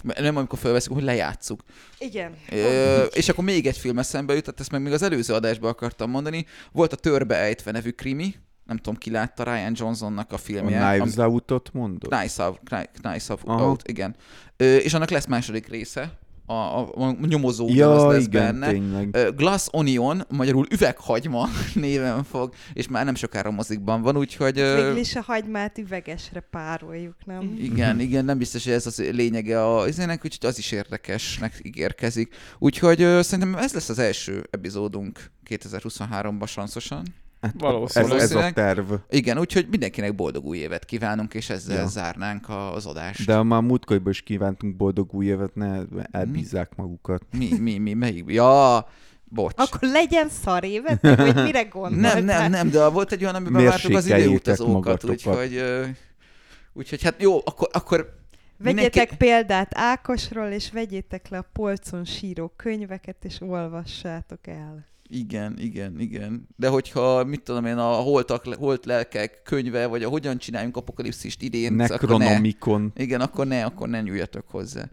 Nem amikor felveszünk, hogy lejátszuk. Igen. Ö, és akkor még egy film eszembe jutott, ezt meg még az előző adásban akartam mondani. Volt a Törbe ejtve nevű krimi, nem tudom, ki látta Ryan Johnsonnak a a filmje. Knives Out-ot mondod? Knives Out, Kni- Knives. Out igen. Ö, és annak lesz második része, a, a, a nyomozó Ja, ugyanaz lesz igen, benne. tényleg. Glass Onion, magyarul üveghagyma <laughs> néven fog, és már nem sokára mozikban van, úgyhogy... Végül is a hagymát üvegesre pároljuk, nem? <laughs> Igen, igen, nem biztos, hogy ez az lényege a izének, úgyhogy az is érdekesnek ígérkezik. Úgyhogy szerintem ez lesz az első epizódunk 2023-ban sanszosan. Hát ez, valószínűleg. ez a terv. Igen, úgyhogy mindenkinek boldog új évet kívánunk, és ezzel Ja. zárnánk a- az adást. De már múltkoriban is kívántunk boldog új évet, ne elbízzák magukat. Mi, mi, mi, melyik? Ja, bocs. Akkor legyen szar évet, vagy mire gondoltál? nem, nem, nem, de volt egy olyan, amiben vártuk az időutazókat, úgyhogy, úgyhogy hát jó, akkor, akkor Vegyétek Mindenki- példát Ákosról, és vegyétek le a polcon síró könyveket, és olvassátok el. Igen, igen, igen. De hogyha, mit tudom én, a holtak, holt lelkek könyve, vagy a hogyan csináljunk apokalipszist idén, akkor ne. Igen, akkor ne, akkor ne nyúljatok hozzá.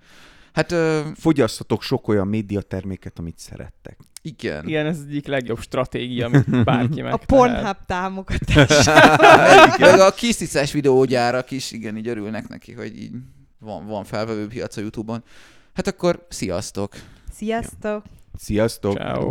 Hát ö, Fogyasztatok sok olyan médiaterméket, amit szerettek. igen. Igen, ez egyik legjobb stratégia, amit <laughs> bárki A megtehet. Pornhub támogatása. <laughs> Meg a kiszicás videógyárak is, igen, így örülnek neki, hogy így van, van felvevő piac a Youtube-on. Hát akkor sziasztok! Sziasztok! Sziasztok! Ciao.